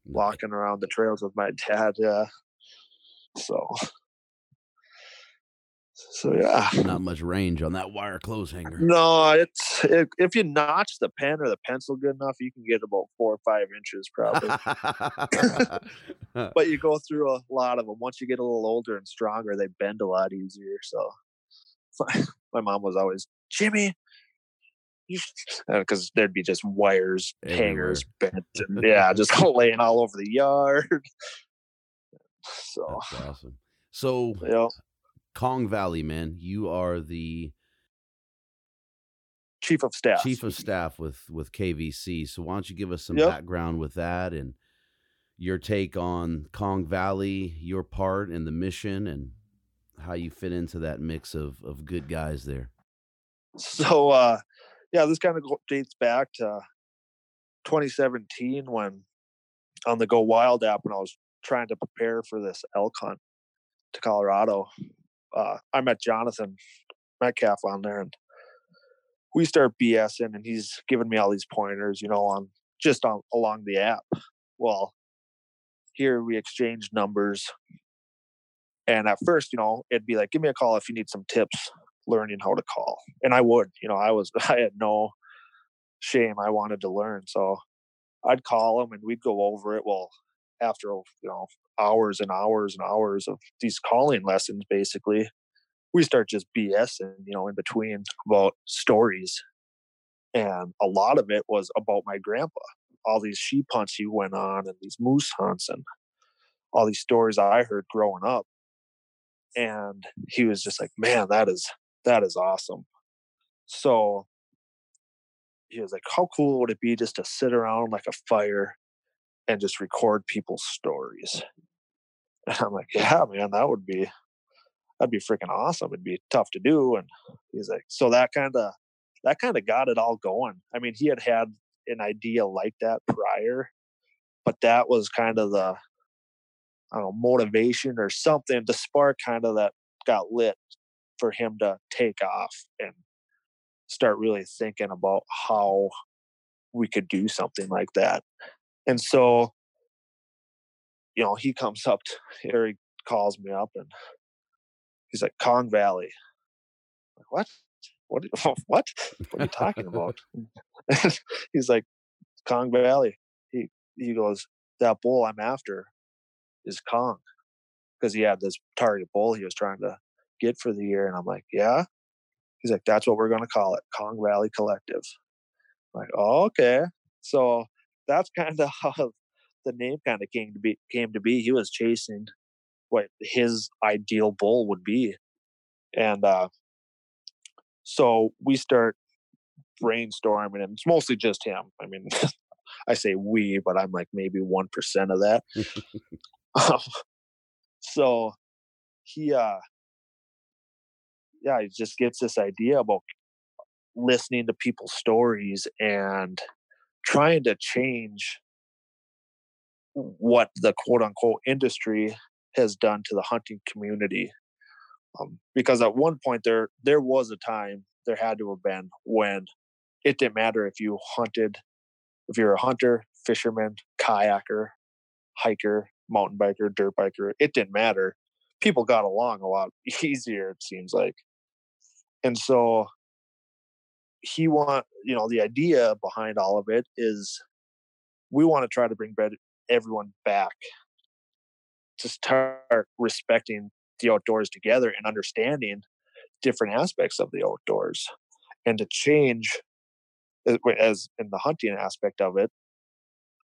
walking around the trails with my dad. Yeah. So. So yeah. Not much range on that wire clothes hanger. No, it's it, if you nock the pen or the pencil good enough, you can get about four or five inches probably. but you go through a lot of them. Once you get a little older and stronger, they bend a lot easier. So my mom was always Jimmy, because uh, there'd be just wires, hangers, bent, and yeah, just laying all over the yard. So That's awesome. So yeah, Kong Valley, man, you are the chief of staff. chief of staff with with KVC. So why don't you give us some Yep. background with that and your take on Kong Valley, your part in the mission, and how you fit into that mix of of good guys there. so uh yeah this kind of dates back to 2017 when on the GoWild app when i was trying to prepare for this elk hunt to colorado uh i met jonathan metcalf on there and we start bsing and he's giving me all these pointers you know on just on along the app. Well here we exchange numbers. And at first you know it'd be like give me a call if you need some tips learning how to call. And i would you know i was i had no shame i wanted to learn. So i'd call him and we'd go over it. Well after you know hours and hours and hours of these calling lessons basically we start just bsing you know in between about stories. And a lot of it was about my grandpa. All these sheep hunts he went on and these moose hunts and all these stories i heard growing up. And he was just like man that is that is awesome. So he was like how cool would it be just to sit around like a fire and just record people's stories. And i'm like yeah. Man that would be that'd be freaking awesome. It'd be tough to do. And he's like so that kind of that kind of got it all going. I mean he had had an idea like that prior but that was kind of the I don't know, motivation or something, the spark kind of that got lit for him to take off and start really thinking about how we could do something like that. And so, you know, he comes up, to, or he calls me up and he's like, Kong Valley. I'm like, what? What? What? What are you talking about? he's like, Kong Valley. He he goes, that bull I'm after is Kong because he had this target bull he was trying to get for the year. And I'm like, yeah. He's like, that's what we're going to call it, Kong Valley Collective. I'm like, oh, okay. So that's kind of how the name kind of came to be. Came to be. He was chasing what his ideal bull would be, and uh, so we start brainstorming, and it's mostly just him. I mean, I say we, but I'm like maybe one percent of that. Um, so he uh yeah he just gets this idea about listening to people's stories and trying to change what the quote unquote industry has done to the hunting community um, because at one point there there was a time there had to have been when it didn't matter if you hunted if you're a hunter fisherman kayaker hiker mountain biker, dirt biker, it didn't matter. People got along a lot easier, it seems like. And so he want, you know, the idea behind all of it is we want to try to bring everyone back to start respecting the outdoors together and understanding different aspects of the outdoors and to change uh, as in the hunting aspect of it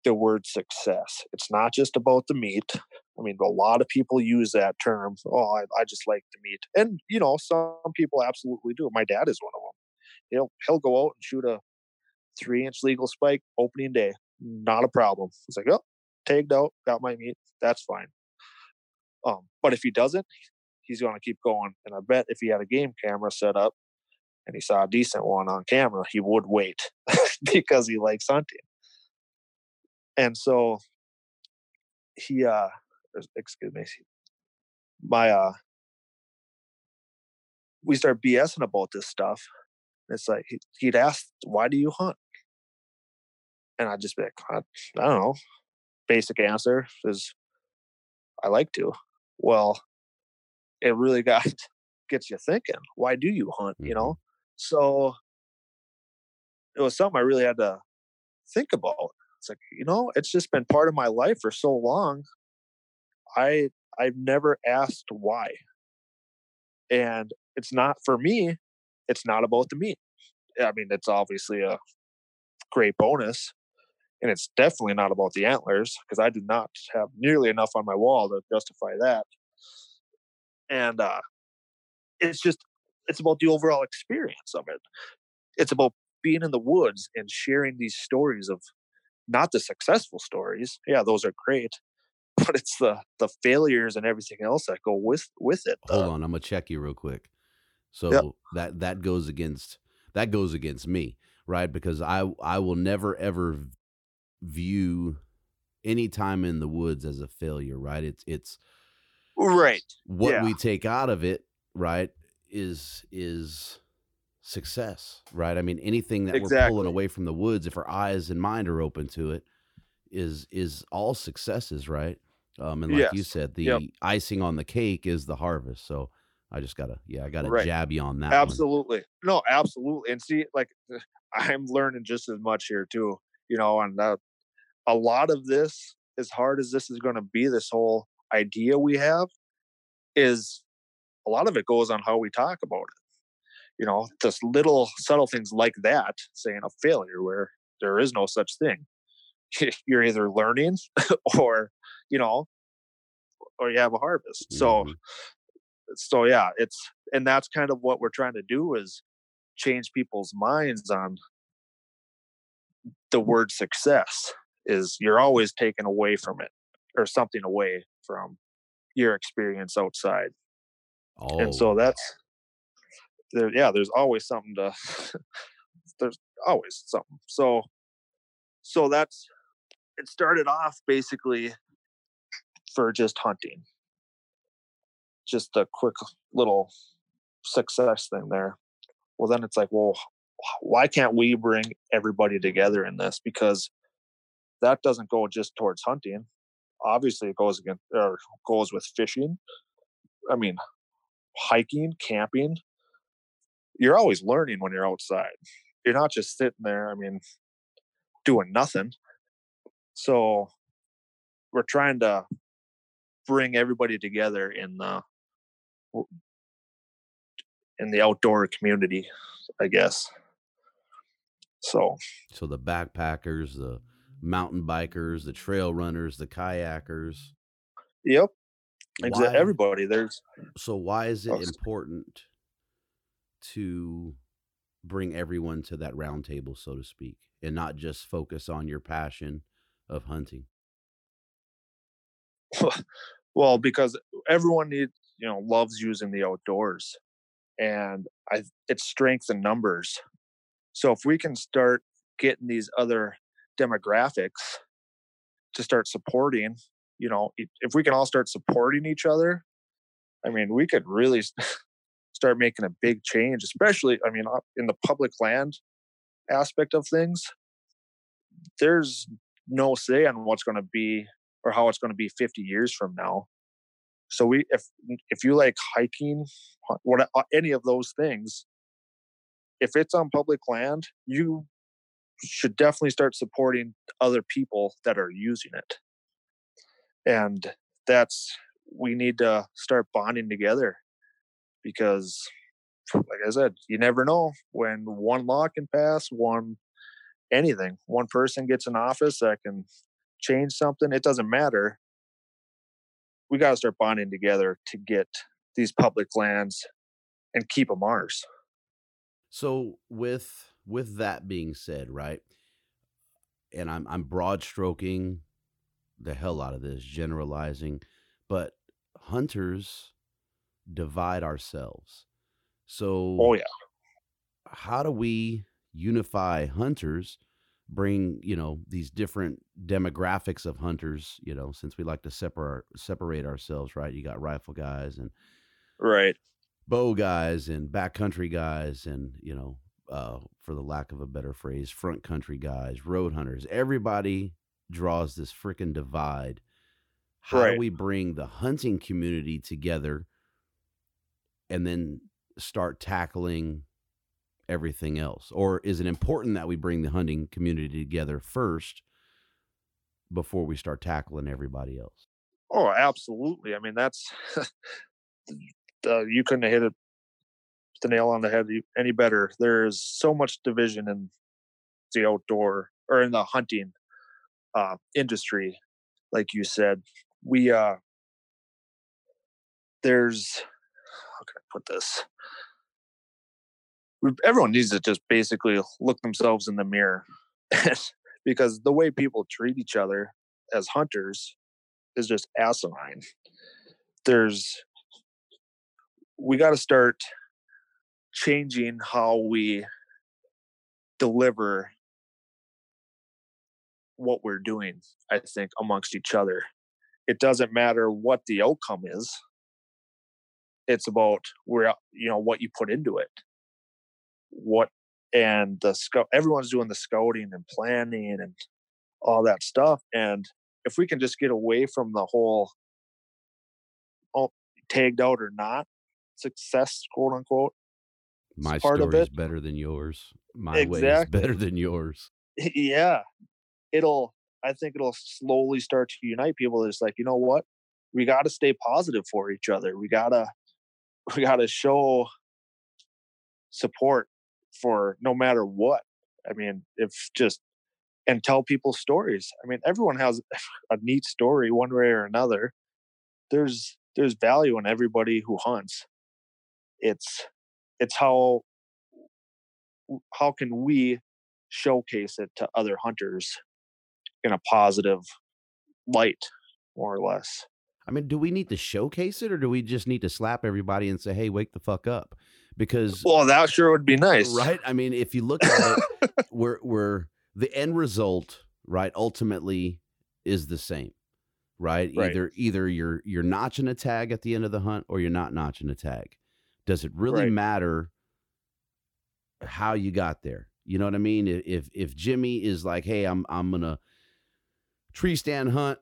the word success. It's not just about the meat. I mean a lot of people use that term oh i, I just like the meat. And you know some people absolutely do. My dad is one of he'll he'll go out and shoot a three inch legal spike opening day not a problem it's like oh tagged out got my meat that's fine um, but if he doesn't he's going to keep going and i bet if he had a game camera set up and he saw a decent one on camera, he would wait because he likes hunting. And so he, uh, excuse me, my, uh, we start BSing about this stuff. It's like he'd ask, "Why do you hunt?" And I'd just be like, "I, I don't know." Basic answer is, "I like to." Well, it really got gets you thinking. Why do you hunt? You mm-hmm. know, so it was something I really had to think about. It's like, you know, it's just been part of my life for so long. I I've never asked why. And it's not for me, it's not about the meat. I mean, it's obviously a great bonus. And it's definitely not about the antlers because I do not have nearly enough on my wall to justify that. And uh, it's just it's about the overall experience of it. It's about being in the woods and sharing these stories of not the successful stories. Yeah, those are great, but it's the the failures and everything else that go with with it. Hold uh, on, I'm gonna check you real quick. So yep. that that goes against that goes against me, right? Because I I will never ever view any time in the woods as a failure, right? It's it's right what yeah. we take out of it, right? is is success, right? I mean, anything that exactly. we're pulling away from the woods, if our eyes and mind are open to it, is is all successes, right? Um, and like yes. you said, the yep. icing on the cake is the harvest. So I just gotta, yeah, I gotta right. jab you on that. Absolutely, one. no, absolutely. And see, like, I'm learning just as much here too. You know, and uh, a lot of this, as hard as this is going to be, this whole idea we have, is a lot of it goes on how we talk about it. You know, just little subtle things like that, saying a failure where there is no such thing. You're either learning or, you know, or you have a harvest. Mm-hmm. So, so yeah, it's, and that's kind of what we're trying to do is change people's minds on the word success is you're always taken away from it or something away from your experience outside Oh. And so that's there. Yeah, there's always something to. there's always something. So, so that's it. Started off basically for just hunting. Just a quick little success thing there. Well, then it's like, well, why can't we bring everybody together in this? Because that doesn't go just towards hunting. Obviously, it goes against or goes with fishing. I mean, hiking, camping, you're always learning when you're outside. You're not just sitting there, I mean, doing nothing. So we're trying to bring everybody together in the in the outdoor community, I guess. So so the backpackers, the mountain bikers, the trail runners, the kayakers. Yep. Exactly. Everybody. There's so why is it oh, important to bring everyone to that round table, so to speak, and not just focus on your passion of hunting? well, because everyone needs, you know, loves using the outdoors, and I it's strength in numbers. So if we can start getting these other demographics to start supporting you know, if we can all start supporting each other, I mean, we could really start making a big change, especially, I mean, uh, in the public land aspect of things. There's no say on what's going to be or how it's going to be 50 years from now. So we, if if you like hiking, what uh, any of those things, if it's on public land, you should definitely start supporting other people that are using it and that's we need to start bonding together because like I said, you never know when one law can pass, one anything. One person gets in office that can change something. It doesn't matter. We got to start bonding together to get these public lands and keep them ours. So with with that being said, right? And I'm I'm broad stroking the hell out of this, generalizing, but hunters divide ourselves. Oh, so Oh yeah. how do we unify hunters bring you know these different demographics of hunters you know since we like to separate separate ourselves right you got rifle guys and Right. bow guys and backcountry guys and you know uh, for the lack of a better phrase front country guys road hunters everybody draws this freaking divide how do Right. we bring the hunting community together and then start tackling everything else or is it important that we bring the hunting community together first before we start tackling everybody else Oh, absolutely. I mean, that's uh, you couldn't hit it the nail on the head any better. There is so much division in the outdoor or in the hunting uh, industry, like you said. We uh, there's how can I put this? Everyone needs to just basically look themselves in the mirror, because the way people treat each other as hunters is just asinine. There's we got to start changing how we deliver what we're doing i think amongst each other. It doesn't matter what the outcome is. It's about where you know what you put into it what and the scout everyone's doing the scouting and planning and all that stuff and if we can just get away from the whole oh, tagged out or not success quote unquote my part of story is better than yours. My way is Exactly. better than yours. Yeah. It'll i think it'll slowly start to unite people it's like you know what? We got to stay positive for each other. We gotta we gotta show support for no matter what i mean if just and tell people stories. I mean everyone has a neat story one way or another. There's there's value in everybody who hunts. It's it's how how can we showcase it to other hunters in a positive light more or less. I mean, do we need to showcase it or do we just need to slap everybody and say, hey, wake the fuck up? Because, well that sure would be nice right? I mean, if you look at it, we're, we're, the end result, right, ultimately is the same, right? Right. Either, either you're, you're notching a tag at the end of the hunt or you're not notching a tag. Does it really Right. matter how you got there? You know what I mean? If, if Jimmy is like, hey, I'm, I'm to tree stand hunt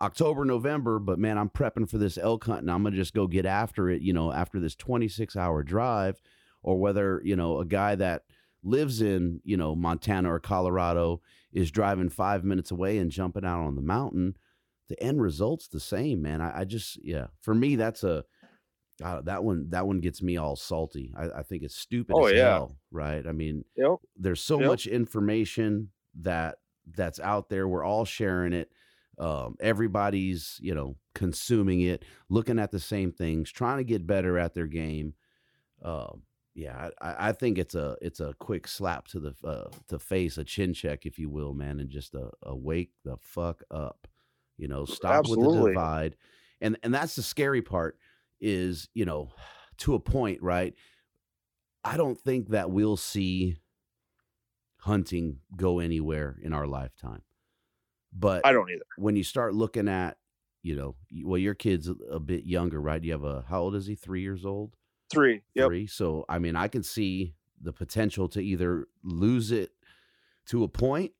October, November, but man, I'm prepping for this elk hunt and I'm gonna just go get after it, you know, after this 26 hour drive, or whether, you know, a guy that lives in, you know, Montana or Colorado is driving five minutes away and jumping out on the mountain, the end result's the same, man. I, I just, yeah, for me, that's a, uh, that one, that one gets me all salty. I, I think it's stupid Oh, as yeah. hell, right? I mean, yep there's so Yep. much information that that's out there we're all sharing it um, everybody's you know consuming it looking at the same things trying to get better at their game um, yeah I, I think it's a it's a quick slap to the uh, to face a chin check if you will man and just a, a wake the fuck up you know stop with the divide and and that's the scary part is you know to a point right i don't think that we'll see hunting go anywhere in our lifetime. But i don't either when you start looking at, you know, well, your kid's a, bit younger, right? You have a how old is he? Three years old. three yep Three. So I mean, I can see the potential to either lose it to a point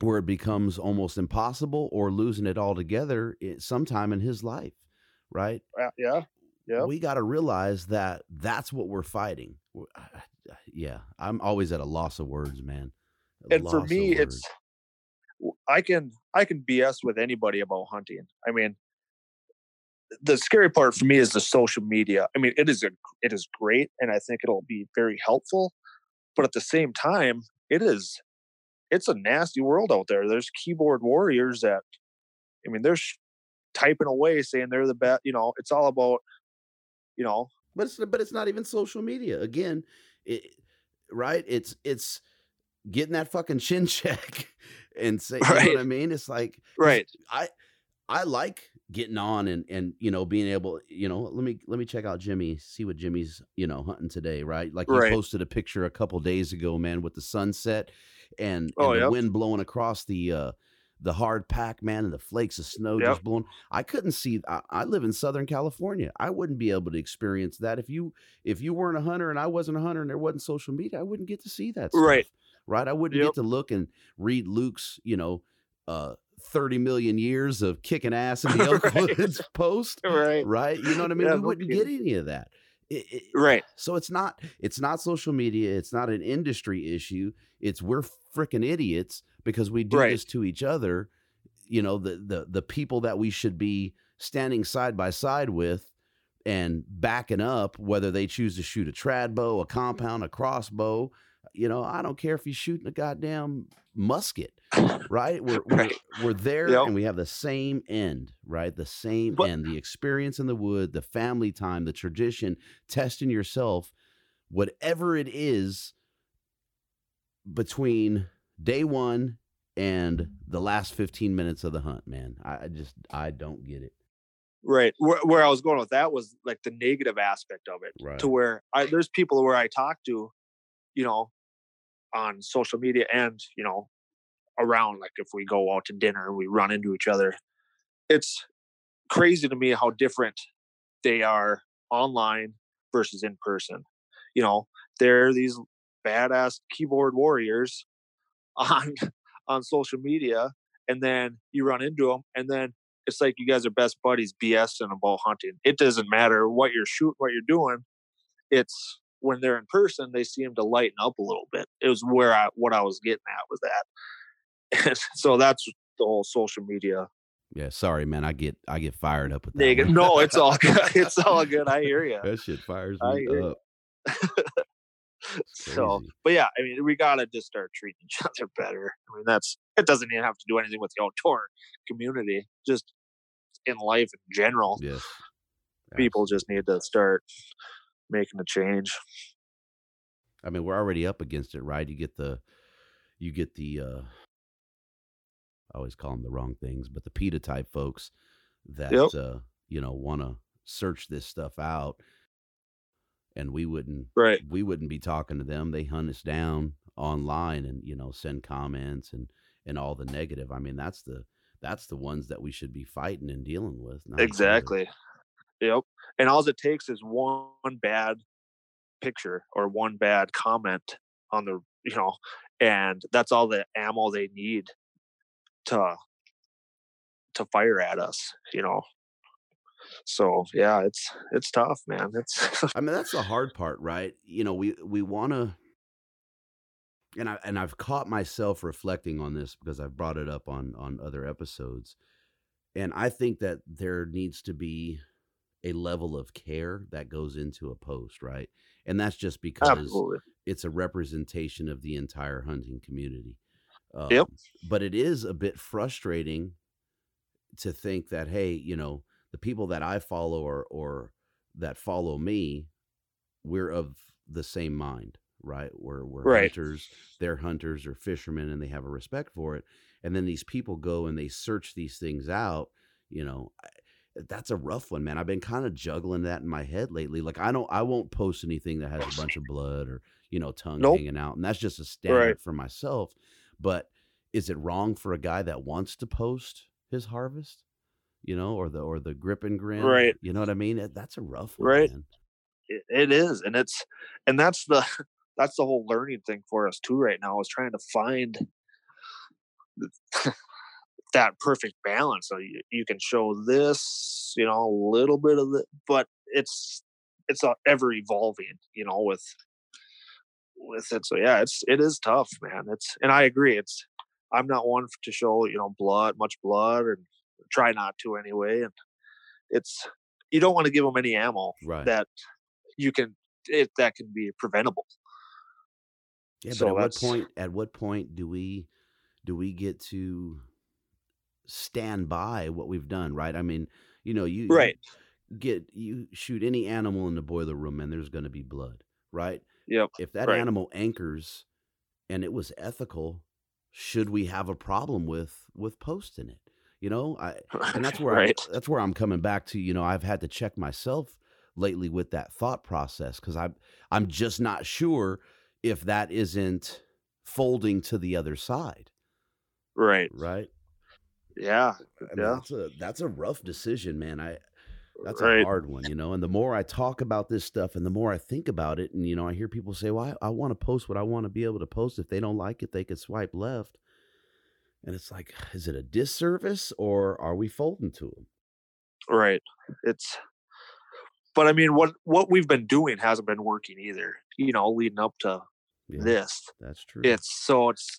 where it becomes almost impossible, or losing it altogether sometime in his life, right? Uh, yeah Yep. we got to realize that that's what we're fighting. Yeah, I'm always at a loss of words, man. A and for me it's i can i can bs with anybody about hunting i mean the scary part for me is the social media. I mean, it is a it is great, and I think it'll be very helpful. But at the same time, it is it's a nasty world out there. There's keyboard warriors that, I mean, they're sh- typing away saying they're the best. You know, it's all about, you know. But it's but it's not even social media. Again, it, right? It's it's getting that fucking chin check and say, right. you know what I mean? It's like right. I I like getting on and and you know being able you know let me let me check out Jimmy see what Jimmy's you know hunting today right like he right. posted a picture a couple days ago man with the sunset and, oh, and the yep. wind blowing across the uh the hard pack man and the flakes of snow yep. just blowing I couldn't see I, I, live in Southern California I wouldn't be able to experience that if you if you weren't a hunter and I wasn't a hunter and there wasn't social media I wouldn't get to see that stuff, right right I wouldn't yep. get to look and read Luke's you know uh 30 million years of kicking ass in the Oakwoods right. post. Right. Right. You know what I mean? Yeah, we wouldn't get any of that. It, it, right. So it's not it's not social media. It's not an industry issue. It's we're freaking idiots because we do right. this to each other. You know, the the the people that we should be standing side by side with and backing up, whether they choose to shoot a trad bow, a compound, a crossbow. You know, I don't care if you're shooting a goddamn musket right? We're right. we're, we're there yep. and we have the same end, right? The same but, end, the experience in the wood, the family time, the tradition, testing yourself, whatever it is between day one and the last 15 minutes of the hunt, man. I just I don't get it. Right. Where, where I was going with that was like the negative aspect of it. Right. To where I, there's people where I talk to, you know, on social media and, you know, around like if we go out to dinner we run into each other it's crazy to me how different they are online versus in person. You know they're these badass keyboard warriors on on social media and then you run into them and then it's like you guys are best buddies bsing about hunting. It doesn't matter what you're shooting what you're doing it's when they're in person they seem to lighten up a little bit it was where i what i was getting at with that so that's the whole social media. Yeah, sorry, man. I get I get fired up with that. no, it's all good. It's all good. I hear you. That shit fires me up. so, but yeah, I mean, we gotta just start treating each other better. I mean, that's it. Doesn't even have to do anything with the outdoor community. Just in life in general. Yes. People just need to start making a change. I mean, we're already up against it, right? You get the you get the uh I always call them the wrong things, but the PETA type folks that yep. uh, you know want to search this stuff out, and we wouldn't right we wouldn't be talking to them. They hunt us down online and you know send comments and and all the negative. I mean that's the that's the ones that we should be fighting and dealing with. Exactly. Yep. And all it takes is one bad picture or one bad comment on the you know and that's all the ammo they need to to fire at us, you know. So yeah, it's it's tough, man. It's I mean that's the hard part, right? You know, we we want to and I and I've caught myself reflecting on this because I've brought it up on on other episodes. And I think that there needs to be a level of care that goes into a post, right? And that's just because Absolutely. it's a representation of the entire hunting community. Um, yep. But it is a bit frustrating to think that hey, you know, the people that I follow or or that follow me, we're of the same mind, right? We're we're right. hunters, they're hunters or fishermen, and they have a respect for it. And then these people go and they search these things out. You know, that's a rough one, man. I've been kind of juggling that in my head lately. Like I don't, I won't post anything that has a bunch of blood or you know tongue nope. hanging out, and that's just a standard right. for myself. But is it wrong for a guy that wants to post his harvest? You know, or the or the grip and grin. Right. You know what I mean? That's a rough one. Right. Man. it is, and it's and that's the that's the whole learning thing for us too right now is trying to find that perfect balance. So you, you can show this, you know, a little bit of it, but it's it's ever evolving, you know, with with it. So yeah, it's it is tough, man. It's and I agree. It's I'm not one to show you know blood, much blood, and try not to anyway. And it's you don't want to give them any ammo right. that you can it that can be preventable. Yeah, but So at what point? At what point do we do we get to stand by what we've done? Right. I mean, you know, you Right. get you shoot any animal in the boiler room, and there's going to be blood. Right. Yep. If that Right. animal anchors, and it was ethical, should we have a problem with with posting it? You know, I and that's where right. I, that's where I'm coming back to. You know, I've had to check myself lately with that thought process because I'm I'm just not sure if that isn't folding to the other side, right. right? Yeah. I mean, Yeah. that's a that's a rough decision, man. I that's right. a hard one, you know. And the more I talk about this stuff, and the more I think about it, and you know, I hear people say, "Well, I, I want to post what I want to be able to post. If they don't like it, they could swipe left." And it's like, is it a disservice, or are we folding to them? Right. It's but I mean what what we've been doing hasn't been working either. You know, leading up to Yeah, this. that's true. It's so it's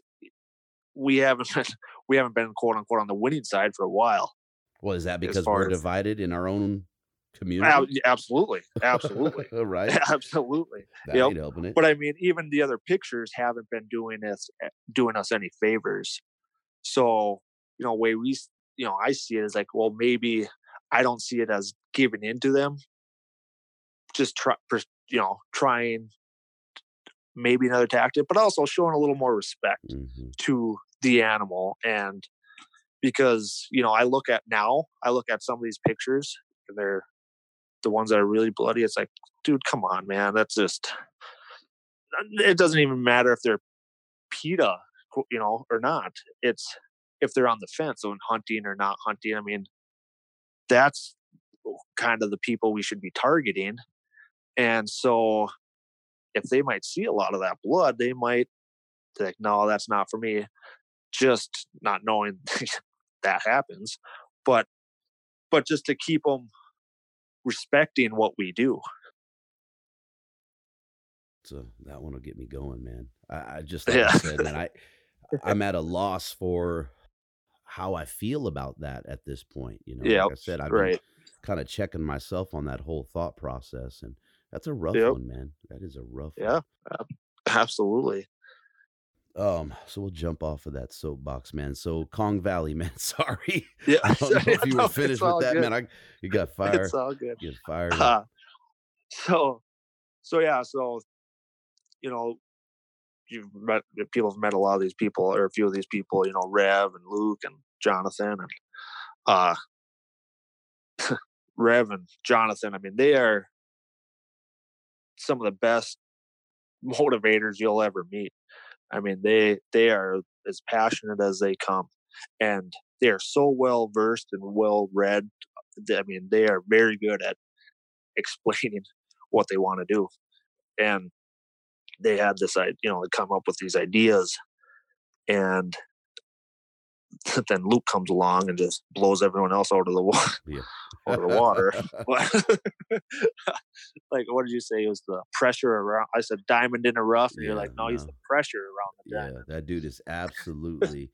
we haven't been we haven't been quote unquote on the winning side for a while. well, is that because we're as- divided in our own community? absolutely. Absolutely. right. absolutely. That helping it. But I mean, even the other pictures haven't been doing us doing us any favors. So you know, way we you know I see it as like, well, maybe I don't see it as giving into them. Just try, you know, trying maybe another tactic, but also showing a little more respect Mhm. to the animal and because you know i look at now i look at some of these pictures and they're the ones that are really bloody it's like dude come on man that's just it doesn't even matter if they're PETA, you know, or not. It's if they're on the fence on hunting or not hunting. I mean, that's kind of the people we should be targeting. And so if they might see a lot of that blood, they might think, no, that's not for me. Just not knowing that happens. But but just to keep them respecting what we do. So that one will get me going, man. I, I just like I Yeah. said, man, I I'm at a loss for how I feel about that at this point. You know, Yeah, like I said, I've been Right. kind of checking myself on that whole thought process, and that's a rough Yep. one, man. That is a rough Yeah. Absolutely. Um, so we'll jump off of that soapbox, man. So Kong Valley, man. Sorry, Yeah. I don't know if you No, were finished with that, good. man. I you got fired. It's all good. You got fired. Uh, so, so yeah, so you know, you've met people have met a lot of these people, or a few of these people. You know, Rev and Luke and Jonathan and uh, Rev and Jonathan. I mean, they are some of the best motivators you'll ever meet. I mean, they they are as passionate as they come, and they are so well versed and well read. I mean, they are very good at explaining what they want to do. And they had this, you know, they come up with these ideas, and then Luke comes along and just blows everyone else out of the water. Yeah. out of the water. like, what did you say? It was the pressure around. I said diamond in a rough, and you're like, no, he's the pressure around the diamond. yeah, that dude is absolutely,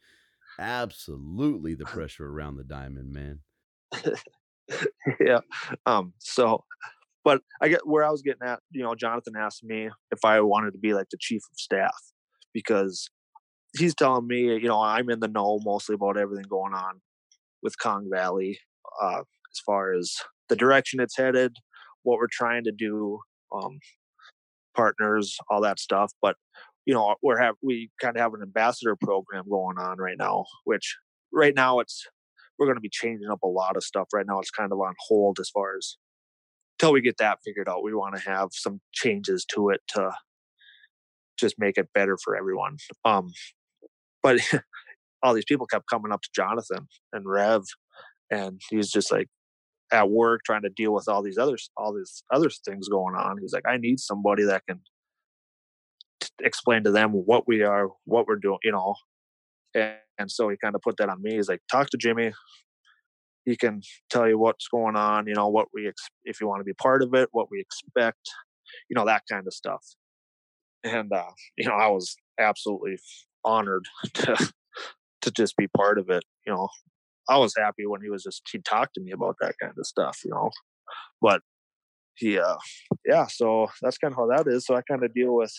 absolutely the pressure around the diamond, man. yeah. Um. So, but I get where I was getting at. You know, Jonathan asked me if I wanted to be like the chief of staff because he's telling me, you know, I'm in the know mostly about everything going on with Kong Valley, uh, as far as the direction it's headed, what we're trying to do, um, partners, all that stuff. But you know, we're have we kind of have an ambassador program going on right now, which right now it's we're going to be changing up a lot of stuff. Right now, it's kind of on hold as far as till we get that figured out. We want to have some changes to it to just make it better for everyone. Um, but all these people kept coming up to Jonathan and Rev, and he's just like at work trying to deal with all these others, all these other things going on. He's like, I need somebody that can t- explain to them what we are, what we're doing, you know. And, and so he kind of put that on me. He's like, talk to Jimmy. He can tell you what's going on, you know, what we, ex- if you want to be part of it, what we expect, you know, that kind of stuff. And, uh, you know, I was absolutely honored to, to just be part of it. You know, I was happy when he was just he talked to me about that kind of stuff, you know. But he uh yeah, so that's kind of how that is. So I kind of deal with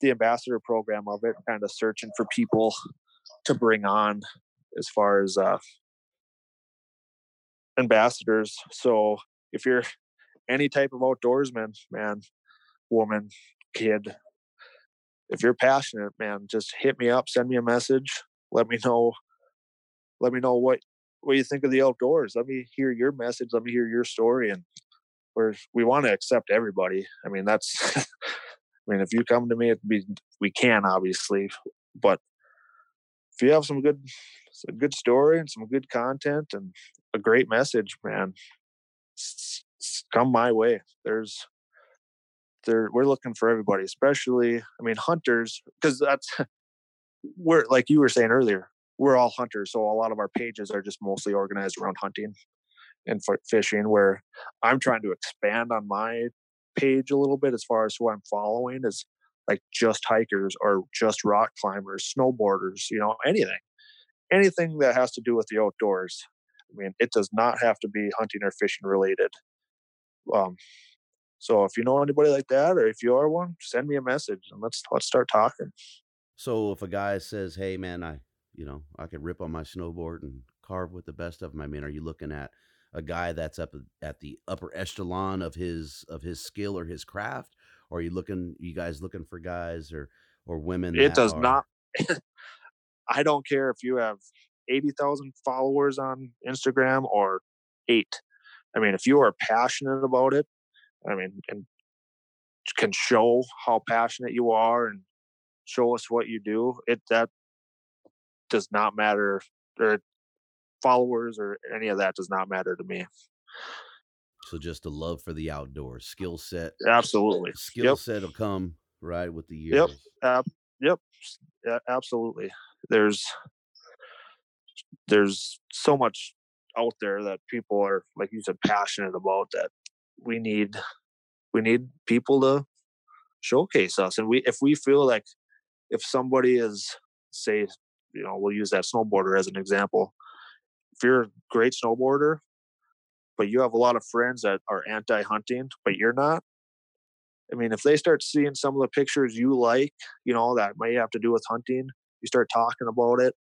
the ambassador program of it, kind of searching for people to bring on as far as uh ambassadors. So if you're any type of outdoorsman, man, woman, kid, if you're passionate, man, just hit me up, send me a message, let me know let me know what what you think of the outdoors. Let me hear your message, let me hear your story and we're we want to accept everybody. I mean, that's I mean, if you come to me, be we can obviously, but if you have some good a good story and some good content and a great message, man, come my way. There's we're looking for everybody, especially I mean hunters, because that's we're like you were saying earlier, we're all hunters, so a lot of our pages are just mostly organized around hunting and fishing. Where I'm trying to expand on my page a little bit as far as who I'm following is like just hikers or just rock climbers, snowboarders, you know, anything, anything that has to do with the outdoors. I mean, it does not have to be hunting or fishing related. Um, so if you know anybody like that, or if you are one, send me a message and let's let's start talking. So if a guy says, "Hey, man, I you know I could rip on my snowboard and carve with the best of them," I mean, are you looking at a guy that's up at the upper echelon of his of his skill or his craft, or are you looking you guys looking for guys or or women? It does are... not. I don't care if you have eighty thousand followers on Instagram or eight. I mean, if you are passionate about it, I mean, and can show how passionate you are and show us what you do, it that does not matter or followers or any of that does not matter to me. So just a love for the outdoors, skill set. Absolutely. Skill yep. set will come right with the years. Yep. Uh, yep. Yeah, absolutely. There's there's so much out there that people are like you said passionate about that we need we need people to showcase us and we if we feel like if somebody is say you know we'll use that snowboarder as an example. If you're a great snowboarder but you have a lot of friends that are anti-hunting but you're not i mean if they start seeing some of the pictures you like you know that may have to do with hunting you start talking about it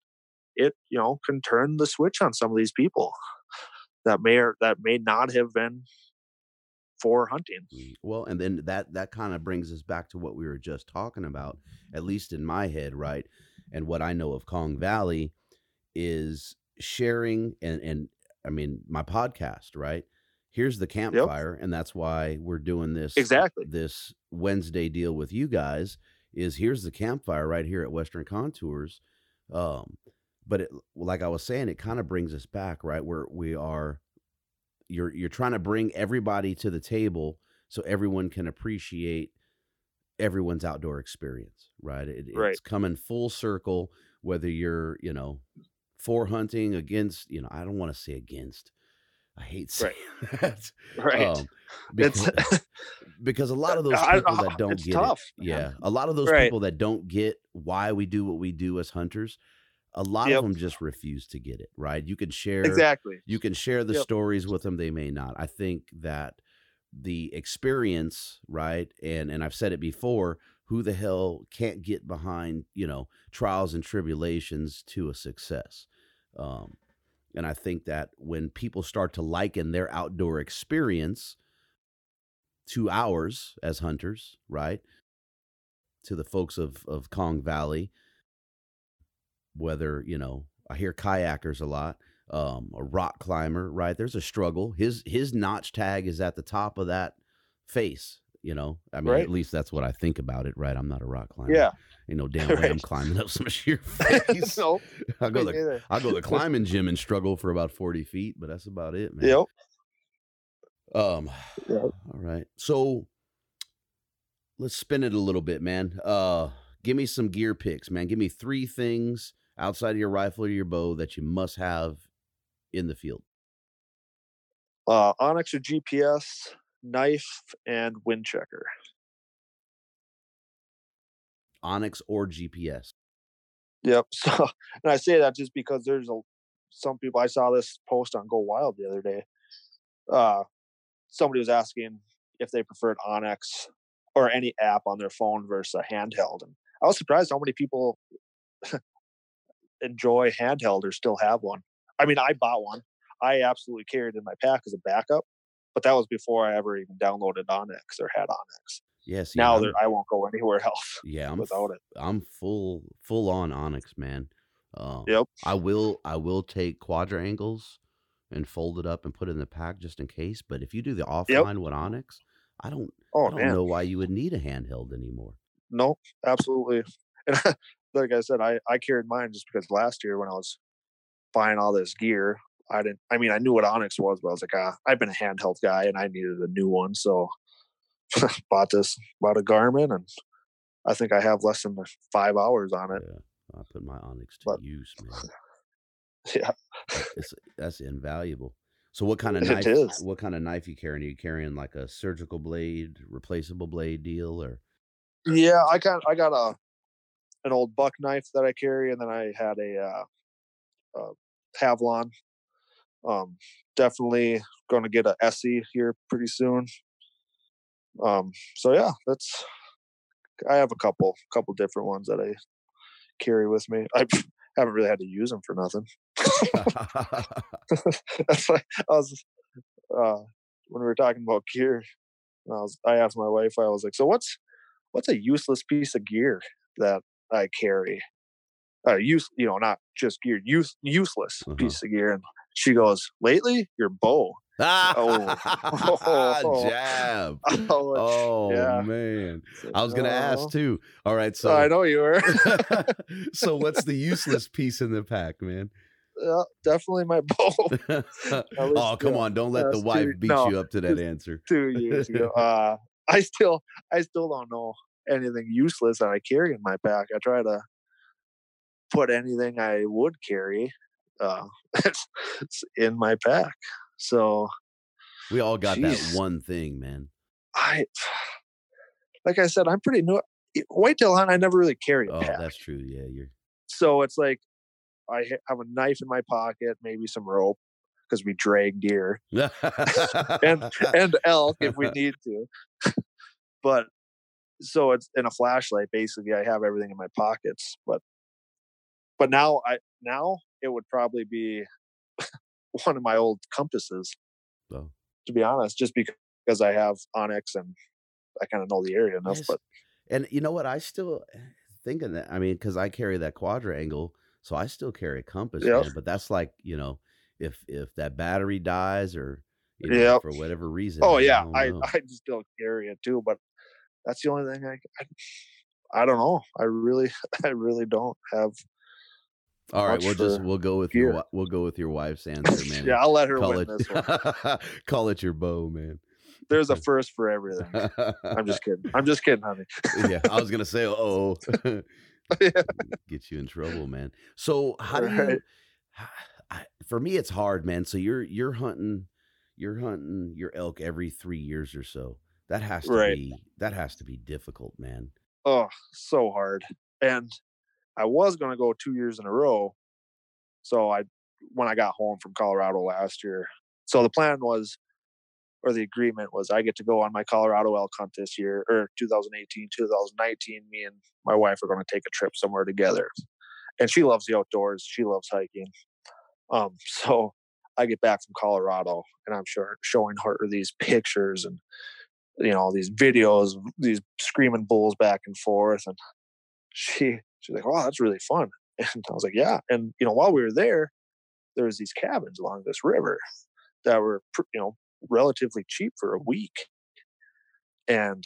it you know can turn the switch on some of these people that may or that may not have been for hunting. Mm, well, and then that that kind of brings us back to what we were just talking about, at least in my head, right? And what I know of Kong Valley is sharing and and I mean my podcast, right? Here's the campfire, yep. and that's why we're doing this exactly this Wednesday deal with you guys. Is here's the campfire right here at Western Contours. Um, but it, like I was saying, it kind of brings us back, right? Where we are you're you're trying to bring everybody to the table so everyone can appreciate everyone's outdoor experience, right? It, right. It's coming full circle, whether you're, you know, for hunting against, you know, I don't want to say against. I hate saying right. that. Right. Um, because, because a lot of those people that don't get tough, it, yeah, a lot of those right. people that don't get why we do what we do as hunters, a lot yep. of them just refuse to get it right you can share exactly you can share the yep. stories with them they may not i think that the experience right and and i've said it before who the hell can't get behind you know trials and tribulations to a success um and i think that when people start to liken their outdoor experience to ours as hunters right to the folks of of kong valley whether you know I hear kayakers a lot, um, a rock climber, right? There's a struggle. His his notch tag is at the top of that face. You know, I mean, right. at least that's what I think about it, right? I'm not a rock climber. Yeah, you know, damn right. I'm climbing up some sheer face. no, I'll go the I'll go the climbing gym and struggle for about 40 feet, but that's about it, man. Yep. Um. Yep. All right. So let's spin it a little bit, man. Uh, give me some gear picks, man. Give me three things outside of your rifle or your bow that you must have in the field? Uh, onX or GPS, knife, and wind checker. onX or GPS. Yep. So, and I say that just because there's a some people I saw this post on GoWild the other day. Uh, somebody was asking if they preferred onX or any app on their phone versus a handheld, and I was surprised how many people enjoy handheld or still have one. I mean, I bought one. I absolutely carried in my pack as a backup, but that was before I ever even downloaded onX or had onX. Yes. now there, I won't go anywhere else yeah, I'm without it. I'm full full on onX, man. Uh, Yep. I will I will take quadrangles and fold it up and put it in the pack just in case. But if you do the offline with onX, I don't Oh I don't man, know why you would need a handheld anymore. no, absolutely. And like I said, I I carried mine just because last year when I was buying all this gear, I didn't. I mean, I knew what onX was, but I was like, ah, I've been a handheld guy, and I needed a new one, so bought this, bought a Garmin, and I think I have less than five hours on it. Yeah, I put my onX to But- use, man. Yeah, It's that's invaluable. So what kind of knife? What kind of knife you carrying? Are you carrying like a surgical blade, replaceable blade deal, or yeah. I got I got a an old buck knife that I carry, and then I had a uh, uh, Havalon. Um, definitely going to get a SE here pretty soon. Um, so yeah, that's. I have a couple, couple different ones that I carry with me. I haven't really had to use them for nothing. That's like I was uh, when we were talking about gear. I was I asked my wife. I was like, "So what's what's a useless piece of gear that I carry? Uh, use you know not just gear, use useless Uh-huh. piece of gear." And she goes, "Lately, your bow." Oh. jab. oh, Oh yeah. man, I was gonna ask Oh. too. All right, so I know you were. so what's the useless piece in the pack, man? yeah, definitely my bow. oh, come yeah, on! Don't let the wife two- beat no, you up to that answer. two years ago. Uh, I still, I still don't know anything useless that I carry in my pack. I try to put anything I would carry uh, in my pack. So We all got Jeez. that one thing, man. I, like I said, I'm pretty new. Whitetail hunt, I never really carry a Oh, pack. that's true. Yeah, you're. So it's like I have a knife in my pocket, maybe some rope because we drag deer. and and elk if we need to. but so it's in a flashlight. Basically, I have everything in my pockets. But but now I now it would probably be one of my old compasses. Oh. To be honest, just because I have onX and I kind of know the area enough. But And you know what? I still eh, thinking that. I mean, because I carry that quadrangle, so I still carry a compass. Yep. Man, but that's like you know, if if that battery dies or you know, Yep. for whatever reason. oh man, yeah, I. I just still carry it too. But that's the only thing I. I I don't know. I really, I really don't have. All right, we'll just we'll go with your gear. wi- we'll go with your wife's answer, man. yeah, I'll let her call win it this one. call it your bow, man. There's a first for everything. I'm just kidding. I'm just kidding, honey. yeah, I was gonna say, oh, get you in trouble, man. So how do you? Right. For me, it's hard, man. So you're you're hunting, you're hunting your elk every three years or so. That has to Right. be that has to be difficult, man. Oh, so hard. And I was going to go two years in a row. So I, when I got home from Colorado last year, so the plan was, or the agreement was, I get to go on my Colorado elk hunt this year, or 2018, 2019. Me and my wife are going to take a trip somewhere together. And she loves the outdoors. She loves hiking. Um, so I get back from Colorado, and I'm sure showing her these pictures and you know these videos, these screaming bulls back and forth, and she she's like, "Wow, that's really fun." And I was like, "Yeah." And you know, while we were there, there was these cabins along this river that were you know relatively cheap for a week, and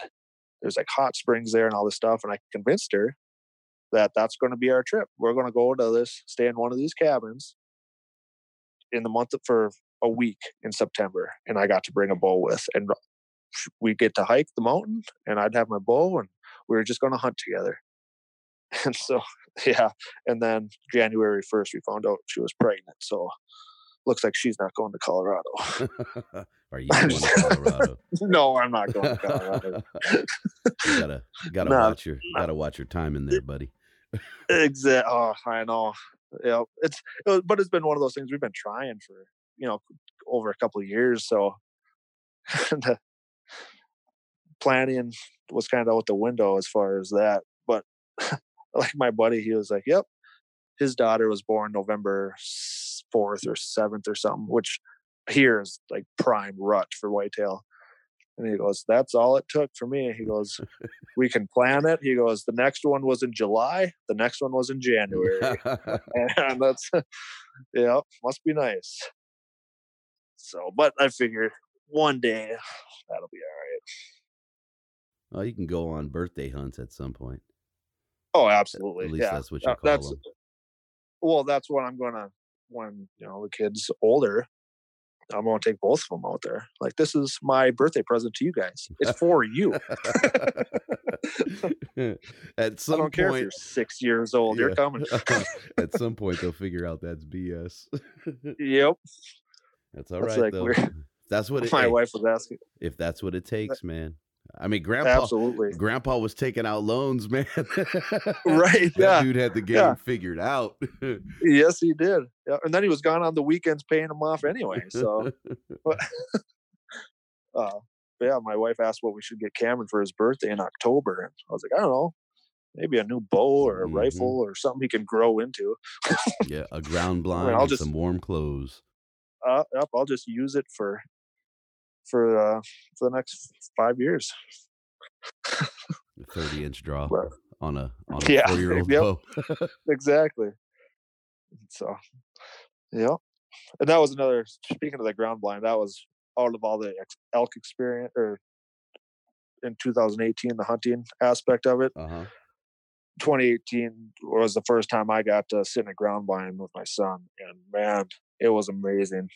there's like hot springs there and all this stuff. And I convinced her that that's going to be our trip. We're going to go to this, stay in one of these cabins in the month of, for a week in September, and I got to bring a bow with, and we get to hike the mountain, and I'd have my bow, and we were just going to hunt together. And so, yeah, and then January first, we found out she was pregnant. So, looks like she's not going to Colorado. Are you going to Colorado? no, I'm not going to Colorado. you gotta gotta Nah, watch your gotta watch your time in there, buddy. Exactly. Oh, I know. know, it's it was, but it's been one of those things we've been trying for you know over a couple of years. So the planning was kind of out the window as far as that. But like my buddy, he was like, "Yep, his daughter was born November fourth or seventh or something," which here is like prime rut for whitetail. And he goes, That's all it took for me. He goes, We can plan it. He goes, The next one was in July. The next one was in January. and that's, yeah, must be nice. So, but I figure one day that'll be all Well, you can go on birthday hunts at some point. Oh, absolutely. At least yeah. that's what you Uh, call that's, them. well, that's what I'm going to, when, you know, the kid's older, I'm going to take both of them out there. Like, this is my birthday present to you guys. It's for you. at some I don't care if you're six years old. You're coming. at some point, they'll figure out that's BS. yep. that's all That's right like though. That's what it, My hey, wife was asking. if that's what it takes, man. I mean, grandpa, Absolutely. grandpa was taking out loans, man. Right. that Yeah. dude had the game Yeah. figured out. Yes, he did. Yeah. And then he was gone on the weekends paying them off anyway. So, but, uh, but yeah, my wife asked what we should get Cameron for his birthday in October. And I was like, I don't know. Maybe a new bow or a Mhm. rifle or something he can grow into. yeah, a ground blind I'll and just- some warm clothes. Uh, yep, I'll just use it for for uh, for the next five years. Thirty inch draw Right. on a on a Yeah, four year old yep. bow. exactly. So, yeah, and that was another. Speaking of the ground blind, that was out of all the elk experience or in 2018, the hunting aspect of it. Uh huh. 2018 was the first time I got to sit in a ground blind with my son, and man, it was amazing.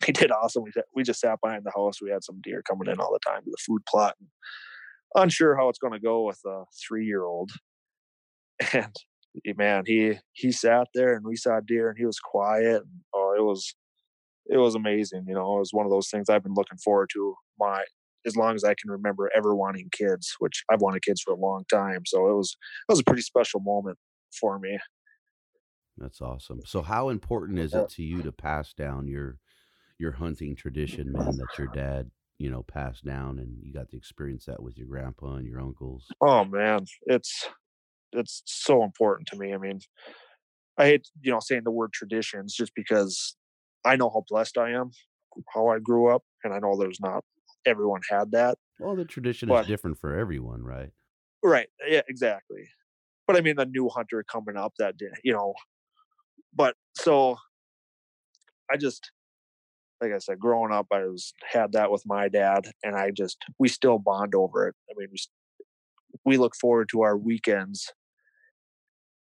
He did awesome. We, we just sat behind the house. We had some deer coming in all the time to the food plot. And unsure how it's going to go with a three-year-old, and eh, man, he he sat there and we saw deer, and he was quiet. And, oh, it was it was amazing. You know, it was one of those things I've been looking forward to my as long as I can remember ever wanting kids, which I've wanted kids for a long time. So it was it was a pretty special moment for me. That's awesome. So, how important is it to you to pass down your your hunting tradition, man? That your dad, you know, passed down, and you got to experience that with your grandpa and your uncles. Oh man, it's it's so important to me. I mean, I hate you know saying the word traditions just because I know how blessed I am, how I grew up, and I know there's not everyone had that. Well, the tradition But- is different for everyone, right? Right. Yeah, exactly. But I mean, the new hunter coming up that day, you know. But so I just, like I said, growing up, I was had that with my dad, and I just we still bond over it. I mean, we we look forward to our weekends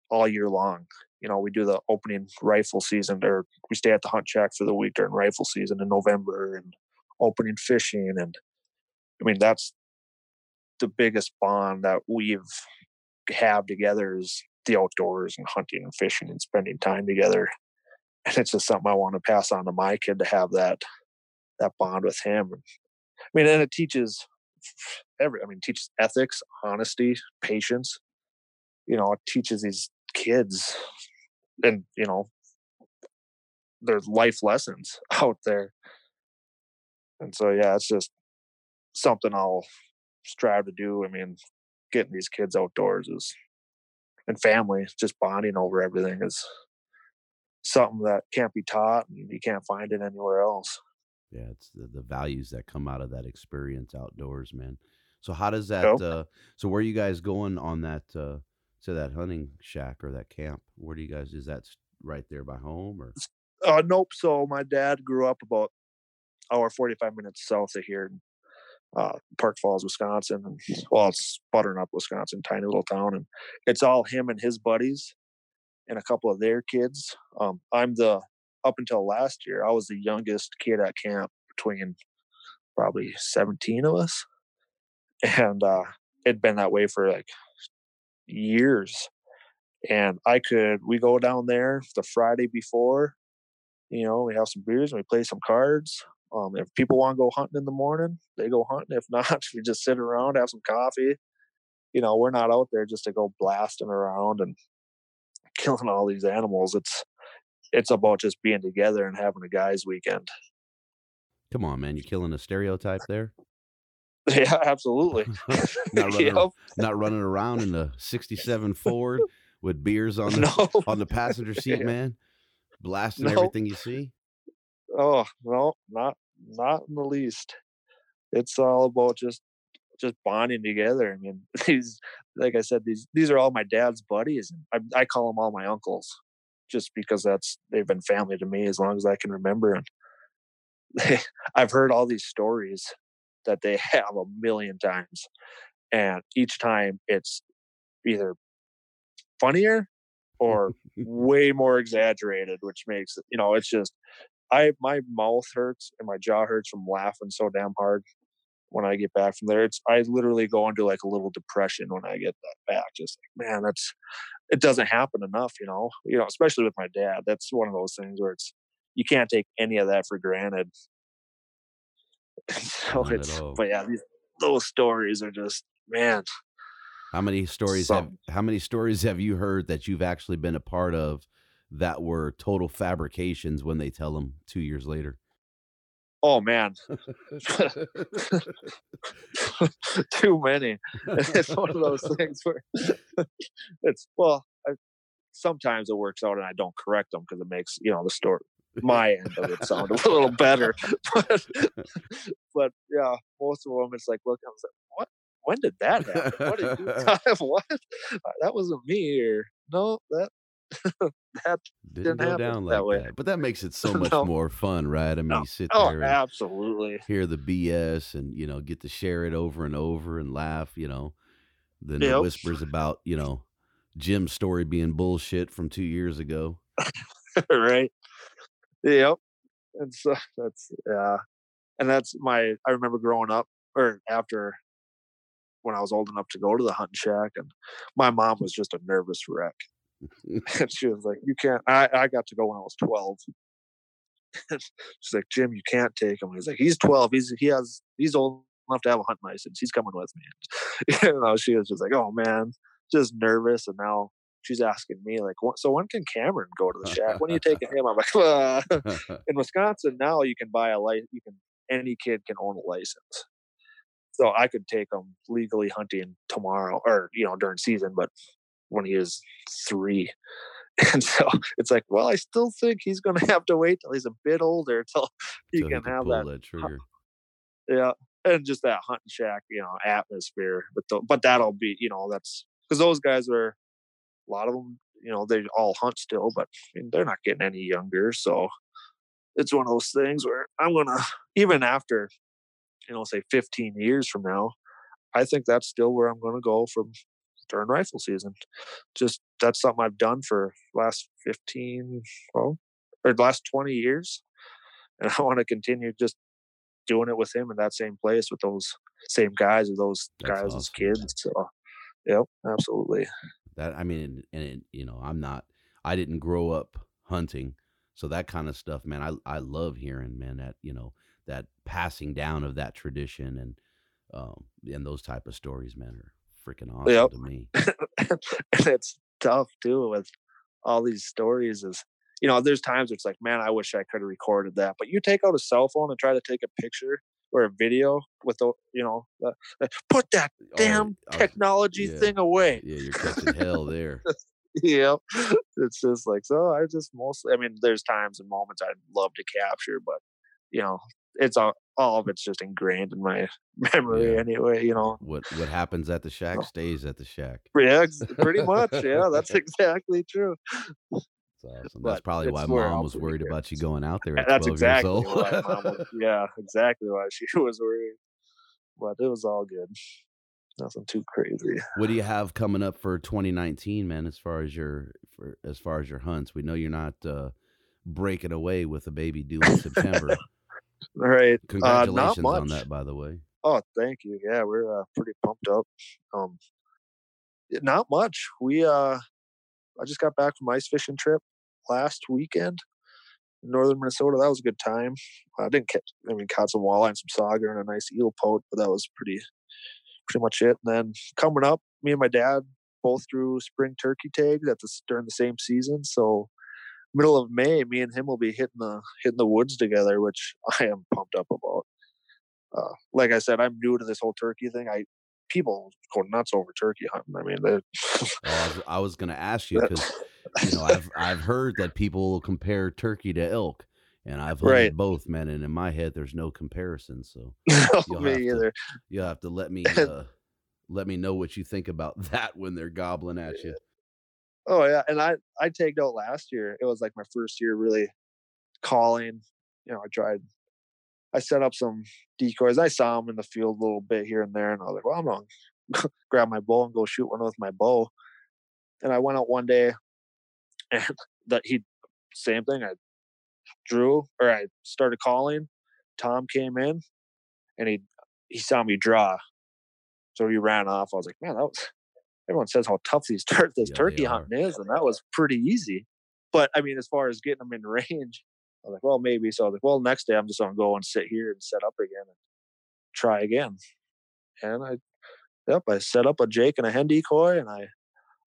all year long. You know, we do the opening rifle season, or we stay at the hunt shack for the week during rifle season in November, and opening fishing, and I mean that's the biggest bond that we've have together is the outdoors and hunting and fishing and spending time together. And it's just something I want to pass on to my kid to have that that bond with him. I mean, and it teaches every I mean, teaches ethics, honesty, patience. You know, it teaches these kids and, you know, their life lessons out there. And so yeah, it's just something I'll strive to do. I mean, getting these kids outdoors is and family just bonding over everything is something that can't be taught and you can't find it anywhere else Yeah, it's the, the values that come out of that experience outdoors, man. So, how does that? Yep. Uh, so, where are you guys going on that? Uh, to that hunting shack or that camp? Where do you guys? Is that right there by home or? uh nope so my dad grew up about hour 45 minutes south of here in uh, park falls wisconsin and well it's butternut wisconsin tiny little town and it's all him and his buddies and a couple of their kids um, i'm the up until last year i was the youngest kid at camp between probably 17 of us and uh it'd been that way for like years and i could we go down there the friday before you know, we have some beers and we play some cards. Um, if people want to go hunting in the morning, they go hunting. If not, we just sit around, have some coffee. You know, we're not out there just to go blasting around and killing all these animals. It's it's about just being together and having a guys' weekend. Come on, man, you're killing a stereotype there. Yeah, absolutely. not running, Yep. not running around in the '67 Ford with beers on the No. on the passenger seat, Yeah. man, blasting No. everything you see. Oh no, not not in the least. It's all about just just bonding together. I mean, these like I said, these these are all my dad's buddies, and I, I call them all my uncles, just because that's they've been family to me as long as I can remember. And they, I've heard all these stories that they have a million times, and each time it's either funnier or way more exaggerated, which makes it, you know, it's just I my mouth hurts and my jaw hurts from laughing so damn hard when I get back from there. It's I literally go into like a little depression when I get that back. Just like, man, that's it doesn't happen enough, you know. You know, especially with my dad. That's one of those things where it's you can't take any of that for granted. so Not it's but yeah, these those stories are just man. How many stories have how many stories have you heard that you've actually been a part of that were total fabrications when they tell them two years later? Oh man, too many. it's one of those things where it's well. I, sometimes it works out, and I don't correct them because it makes you know the story my end of it sound a little better. But but yeah, most of them it's like look, I was like, what? When did that happen? What did you what? That wasn't me, or no, that that Didn't Didn't go down that way. that. But that makes it so much No. more fun, right? I mean, No. you sit oh, there and absolutely. hear the BS and, you know, get to share it over and over and laugh, you know. Then the whispers about, you know, Jim's story being bullshit from two years ago. right? Yep. And so that's yeah. And that's my I remember growing up or after when I was old enough to go to the hunting shack and my mom was just a nervous wreck. And she was like, You can't I, I got to go when I was twelve. She's like, Jim, you can't take him. He's like, He's twelve. He's he has he's old enough to have a hunting license. He's coming with me. you know, she was just like, Oh man, just nervous and now she's asking me like, so when can Cameron go to the shack? When are you taking him? I'm like, uh, in Wisconsin now you can buy a license. You can any kid can own a license. So I could take him legally hunting tomorrow, or you know during season, but when he is three, and so it's like, well, I still think he's going to have to wait till he's a bit older till he So can have pull that trigger. yeah, and just that hunting shack, you know, atmosphere. But the, but that'll be, you know, that's because those guys are a lot of them, you know, they all hunt still, but I mean, they're not getting any younger. So it's one of those things where I'm gonna even after, you know, say 15 years from now, I think that's still where I'm gonna go from during rifle season. Just that's something I've done for last 15, well, or last 20 years, and I want to continue just doing it with him in that same place with those same guys or those That's guys as kids. So, yep, absolutely. That I mean, and, and you know, I'm not. I didn't grow up hunting, so that kind of stuff, man. I I love hearing, man. That you know, that passing down of that tradition and um and those type of stories, man, are freaking awesome Yep. to me. and it's tough too with all these stories. Is you know, there's times it's like, man, I wish I could have recorded that. But you take out a cell phone and try to take a picture or a video with the, you know, the, the- put that oh, damn oh, technology yeah. thing away. Yeah, you're catching hell there. yep. It's just like so. I just mostly. I mean, there's times and moments I'd love to capture, but you know, it's all all of it's just ingrained in my memory Yeah. anyway. You know. What what happens at the shack Oh. stays at the shack. Yeah, pretty much. Yeah, that's exactly true. Awesome. That's probably why mom was worried it. about you going out there at that's 12 exactly why mom was, yeah, exactly why she was worried. But it was all good. Nothing too crazy. what do you have coming up for 2019, man? As far as your for, as far as your hunts, we know you're not uh, breaking away with a baby due in September. All right. Congratulations much. on that, by the way. Oh, thank you. Yeah, we're uh, pretty pumped up. Um, not much. We uh, I just got back from ice fishing trip last weekend in northern Minnesota. That was a good time. I didn't catch. I mean, caught some walleye and some sauger and a nice eel pout, but that was pretty, pretty much it. And then coming up, me and my dad both threw spring turkey tags at the during the same season. So middle of May, me and him will be hitting the hitting the woods together, which I am pumped up about. Uh, like I said, I'm new to this whole turkey thing. I people go nuts over turkey hunting. I mean, well, I was, I was going to ask you because you know I've I've heard that people compare turkey to elk, and I've hunted right. both, man. And in my head, there's no comparison. So you'll me either. To, you'll have to let me uh, let me know what you think about that when they're gobbling at you. Oh yeah, and I I tagged out last year. It was like my first year really calling. You know, I tried. I set up some decoys. I saw them in the field a little bit here and there, and I was like, "Well, I'm gonna grab my bow and go shoot one with my bow." And I went out one day, and that he same thing. I drew or I started calling. Tom came in, and he he saw me draw, so he ran off. I was like, "Man, that was." Everyone says how tough these tur- this yeah, turkey hunting is, and that was pretty easy. But I mean, as far as getting them in range, I was like, well, maybe. So I was like, well, next day I'm just gonna go and sit here and set up again and try again. And I, yep, I set up a Jake and a hen decoy, and I,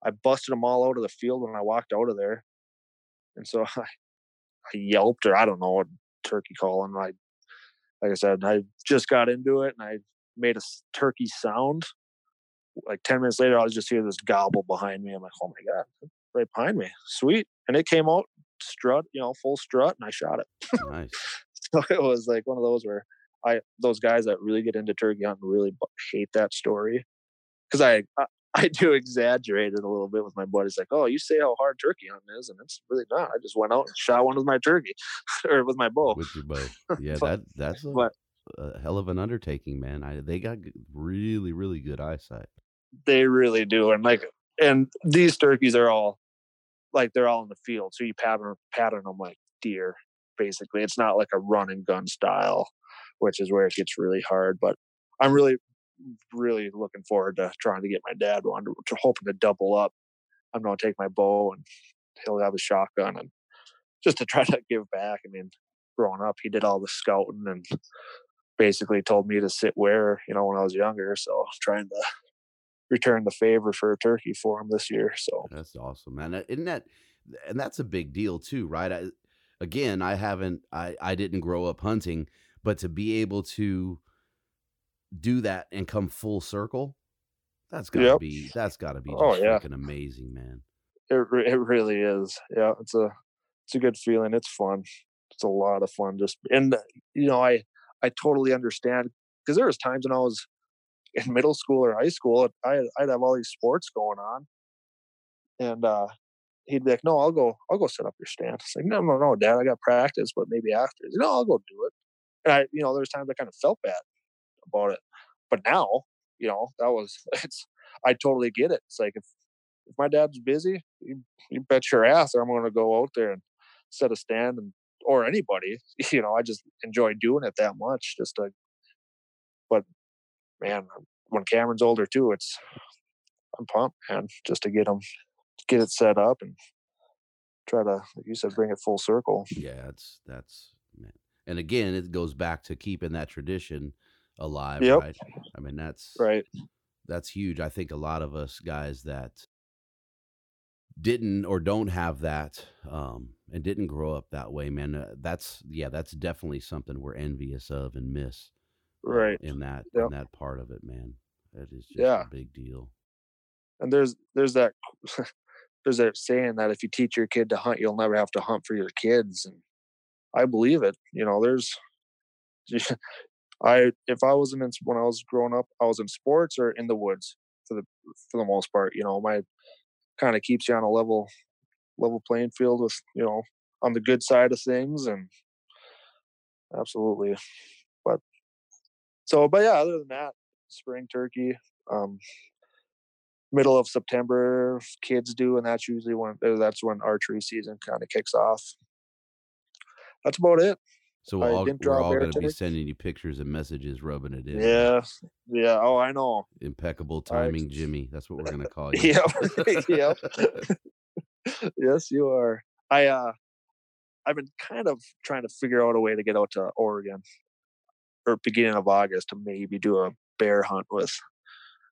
I busted them all out of the field when I walked out of there. And so I, I yelped, or I don't know what turkey calling. I, like I said, I just got into it, and I made a turkey sound like 10 minutes later, I was just hear this gobble behind me. I'm like, oh my God, right behind me. Sweet. And it came out strut, you know, full strut, and I shot it. Nice. so it was like one of those where I, those guys that really get into turkey hunting really hate that story. Cause I, I, I do exaggerate it a little bit with my buddies, like, "Oh, you say how hard turkey hunting is, and it's really not. I just went out and shot one with my turkey, or with my bow." With your bow, yeah. but, that that's a, but, a, hell of an undertaking, man. I they got really really good eyesight. They really do, and like, and these turkeys are all like they're all in the field, so you pattern pattern them like deer. Basically, it's not like a run and gun style, which is where it gets really hard. But I'm really, really looking forward to trying to get my dad one, to, hoping to double up. I'm to take my bow and he'll have a shotgun and just to try to give back. I mean, growing up, he did all the scouting and basically told me to sit where, you know, when I was younger. So trying to return the favor for a turkey for him this year. So that's awesome, man. Uh, isn't that and that's a big deal too, right? I, again, I haven't, I, I didn't grow up hunting, but to be able to do that and come full circle, that's gotta yep. be, that's gotta be oh, yeah. freaking amazing, man. It, it really is. Yeah. It's a, it's a good feeling. It's fun. It's a lot of fun. Just, and uh, you know, I, I totally understand because there was times when I was in middle school or high school, I, I'd have all these sports going on, and uh, he'd be like, "No, I'll go. I'll go set up your stand." It's like, "No, no, no, Dad, I got practice, but maybe after." Like, no, I'll go do it. And I, you know, there's times I kind of felt bad about it, but now, you know, that was it's. I totally get it. It's like if if my dad's busy, you, you bet your ass I'm going to go out there and set a stand and or anybody. You know, I just enjoy doing it that much. Just to, man, when Cameron's older too, it's I'm pumped, man, just to get him get it set up and try to, like you said, bring it full circle. Yeah, that's that's man. And again, it goes back to keeping that tradition alive, yep. right? I mean, that's right. That's huge. I think a lot of us guys that didn't or don't have that um, and didn't grow up that way, man, uh, that's yeah, that's definitely something we're envious of and miss. Right in that yep. in that part of it, man. That is just yeah. a big deal. And there's there's that there's that saying that if you teach your kid to hunt, you'll never have to hunt for your kids, and I believe it. You know, there's I if I wasn't in when I was growing up, I was in sports or in the woods for the for the most part. You know, my kind of keeps you on a level level playing field with you know on the good side of things and absolutely so but yeah other than that spring turkey um middle of september kids do and that's usually when uh, that's when archery season kind of kicks off. That's about it. So we're all, we're all going to be sending you pictures and messages rubbing it in yeah yeah oh i know. Impeccable timing I, jimmy that's what we're going to call you. Yep yep. Yes, you are. I uh, I've been kind of trying to figure out a way to get out to Oregon or beginning of August to maybe do a bear hunt with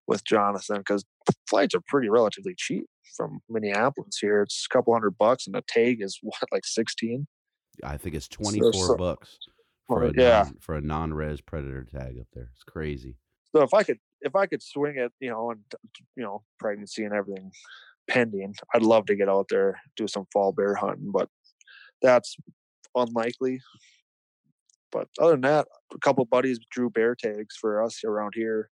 with Jonathan because flights are pretty relatively cheap from Minneapolis here. It's a couple hundred bucks, and the tag is what like sixteen. I think it's twenty four so- bucks for a yeah. non, for a non res predator tag up there. It's crazy. So if I could if I could swing it, you know, and you know, pregnancy and everything pending, I'd love to get out there do some fall bear hunting, but that's unlikely. But other than that, a couple of buddies drew bear tags for us around here.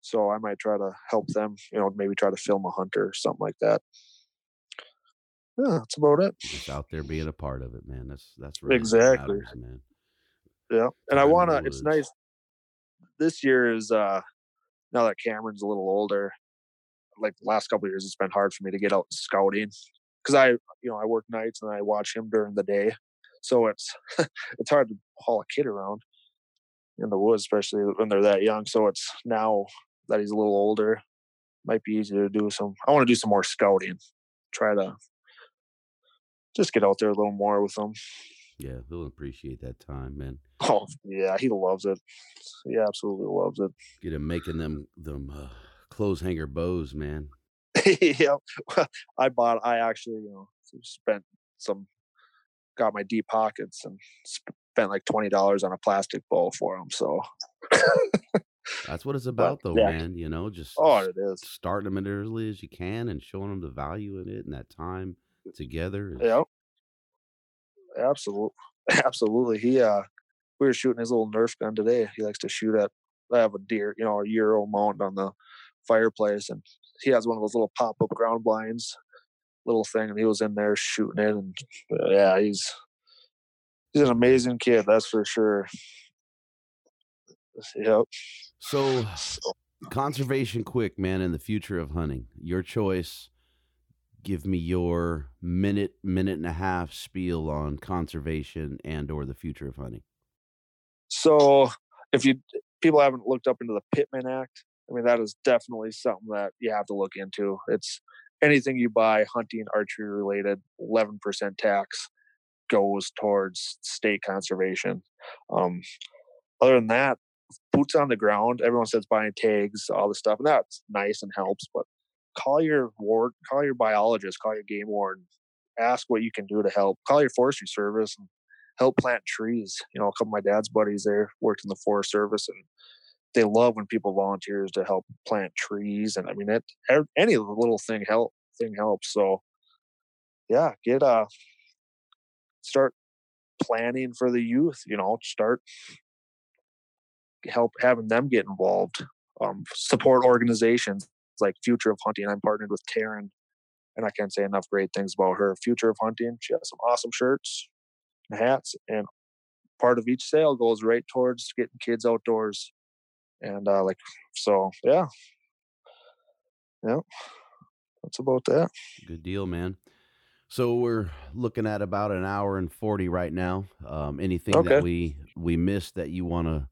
So I might try to help them, you know, maybe try to film a hunter or something like that. Yeah, that's about it. Just out there being a part of it, man. That's that's really Exactly. matters, man. Yeah. And I in the wanna it's nice this year is uh now that Cameron's a little older, like the last couple of years it's been hard for me to get out scouting. Cause I you know, I work nights and I watch him during the day. So it's it's hard to haul a kid around in the woods, especially when they're that young. So it's now that he's a little older, might be easier to do some I want to do some more scouting. Try to just get out there a little more with them. Yeah, he'll appreciate that time, man. Oh yeah, he loves it. He absolutely loves it. Get him making them them uh, clothes hanger bows, man. yeah, I bought. I actually, you know, spent some, got my deep pockets and spent like twenty dollars on a plastic bowl for him. So, That's what it's about, though, yeah. man. You know, just oh, it is. starting them as early as you can and showing them the value in it and that time together. is- Yep. Absolutely, absolutely. He, uh, we were shooting his little Nerf gun today. He likes to shoot at. I have a deer, you know, a year old mount on the fireplace, and he has one of those little pop up ground blinds, little thing, and he was in there shooting it, and uh, yeah, he's he's an amazing kid, that's for sure. Yep. So, So, conservation quick, man, in the future of hunting. Your choice. Give me your minute, minute and a half spiel on conservation and or the future of hunting. So if you people haven't looked up into the Pittman Act, I mean that is definitely something that you have to look into. It's anything you buy hunting archery related, eleven percent tax goes towards state conservation. Um, other than that, boots on the ground. Everyone says buying tags, all this stuff, and that's nice and helps. But call your ward, call your biologist, call your game warden, ask what you can do to help. Call your forestry service and help plant trees. You know, a couple of my dad's buddies there worked in the Forest Service, and they love when people volunteers to help plant trees. And I mean, it any little thing help thing helps. So, yeah, get uh, start planning for the youth. You know, start help having them get involved. Um, support organizations like Future of Hunting. I'm partnered with Taryn, and I can't say enough great things about her. Future of Hunting. She has some awesome shirts and hats, and part of each sale goes right towards getting kids outdoors. And uh, like, so yeah, yeah, that's about that. Good deal, man. So we're looking at about an hour and forty right now. Um, anything Okay. that we we missed that you want to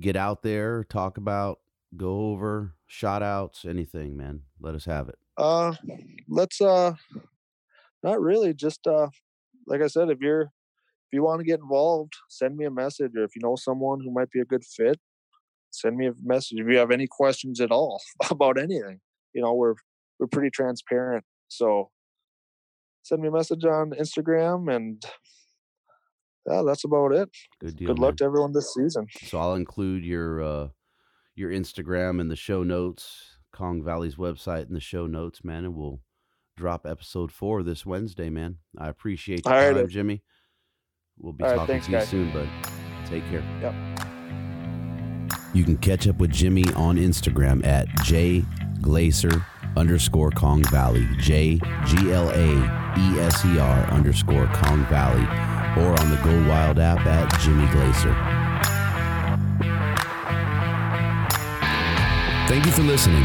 get out there, talk about, go over, shout outs, anything, man. Let us have it. Uh, let's uh, not really. Just uh, like I said, if you're if you want to get involved, send me a message, or if you know someone who might be a good fit, send me a message. If you have any questions at all about anything, you know, we're we're pretty transparent. So send me a message on Instagram, and yeah, that's about it. Good deal. Good man. luck to everyone this season. So I'll include your uh, your Instagram in the show notes, Kong Valley's website in the show notes, man, and we'll drop episode four this Wednesday, man. I appreciate your All right, time, uh, Jimmy. We'll be all right, talking thanks, to you guys. soon, bud. Take care. Yep. You can catch up with Jimmy on Instagram at jglaeser underscore Kong Valley, J G L A E S E R underscore Kong Valley, or on the GoWild app at Jimmy Glaeser. Thank you for listening.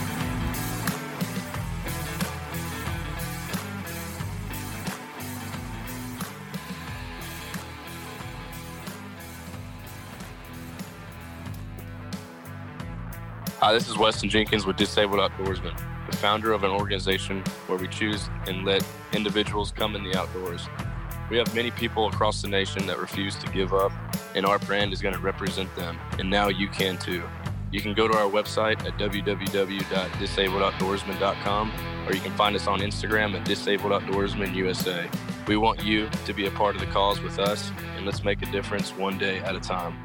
Hi, this is Weston Jenkins with Disabled Outdoorsmen, the founder of an organization where we choose and let individuals come in the outdoors. We have many people across the nation that refuse to give up, and our brand is going to represent them. And now you can too. You can go to our website at www.disabledoutdoorsman.com or you can find us on Instagram at Disabled Outdoorsman USA. We want you to be a part of the cause with us, and let's make a difference one day at a time.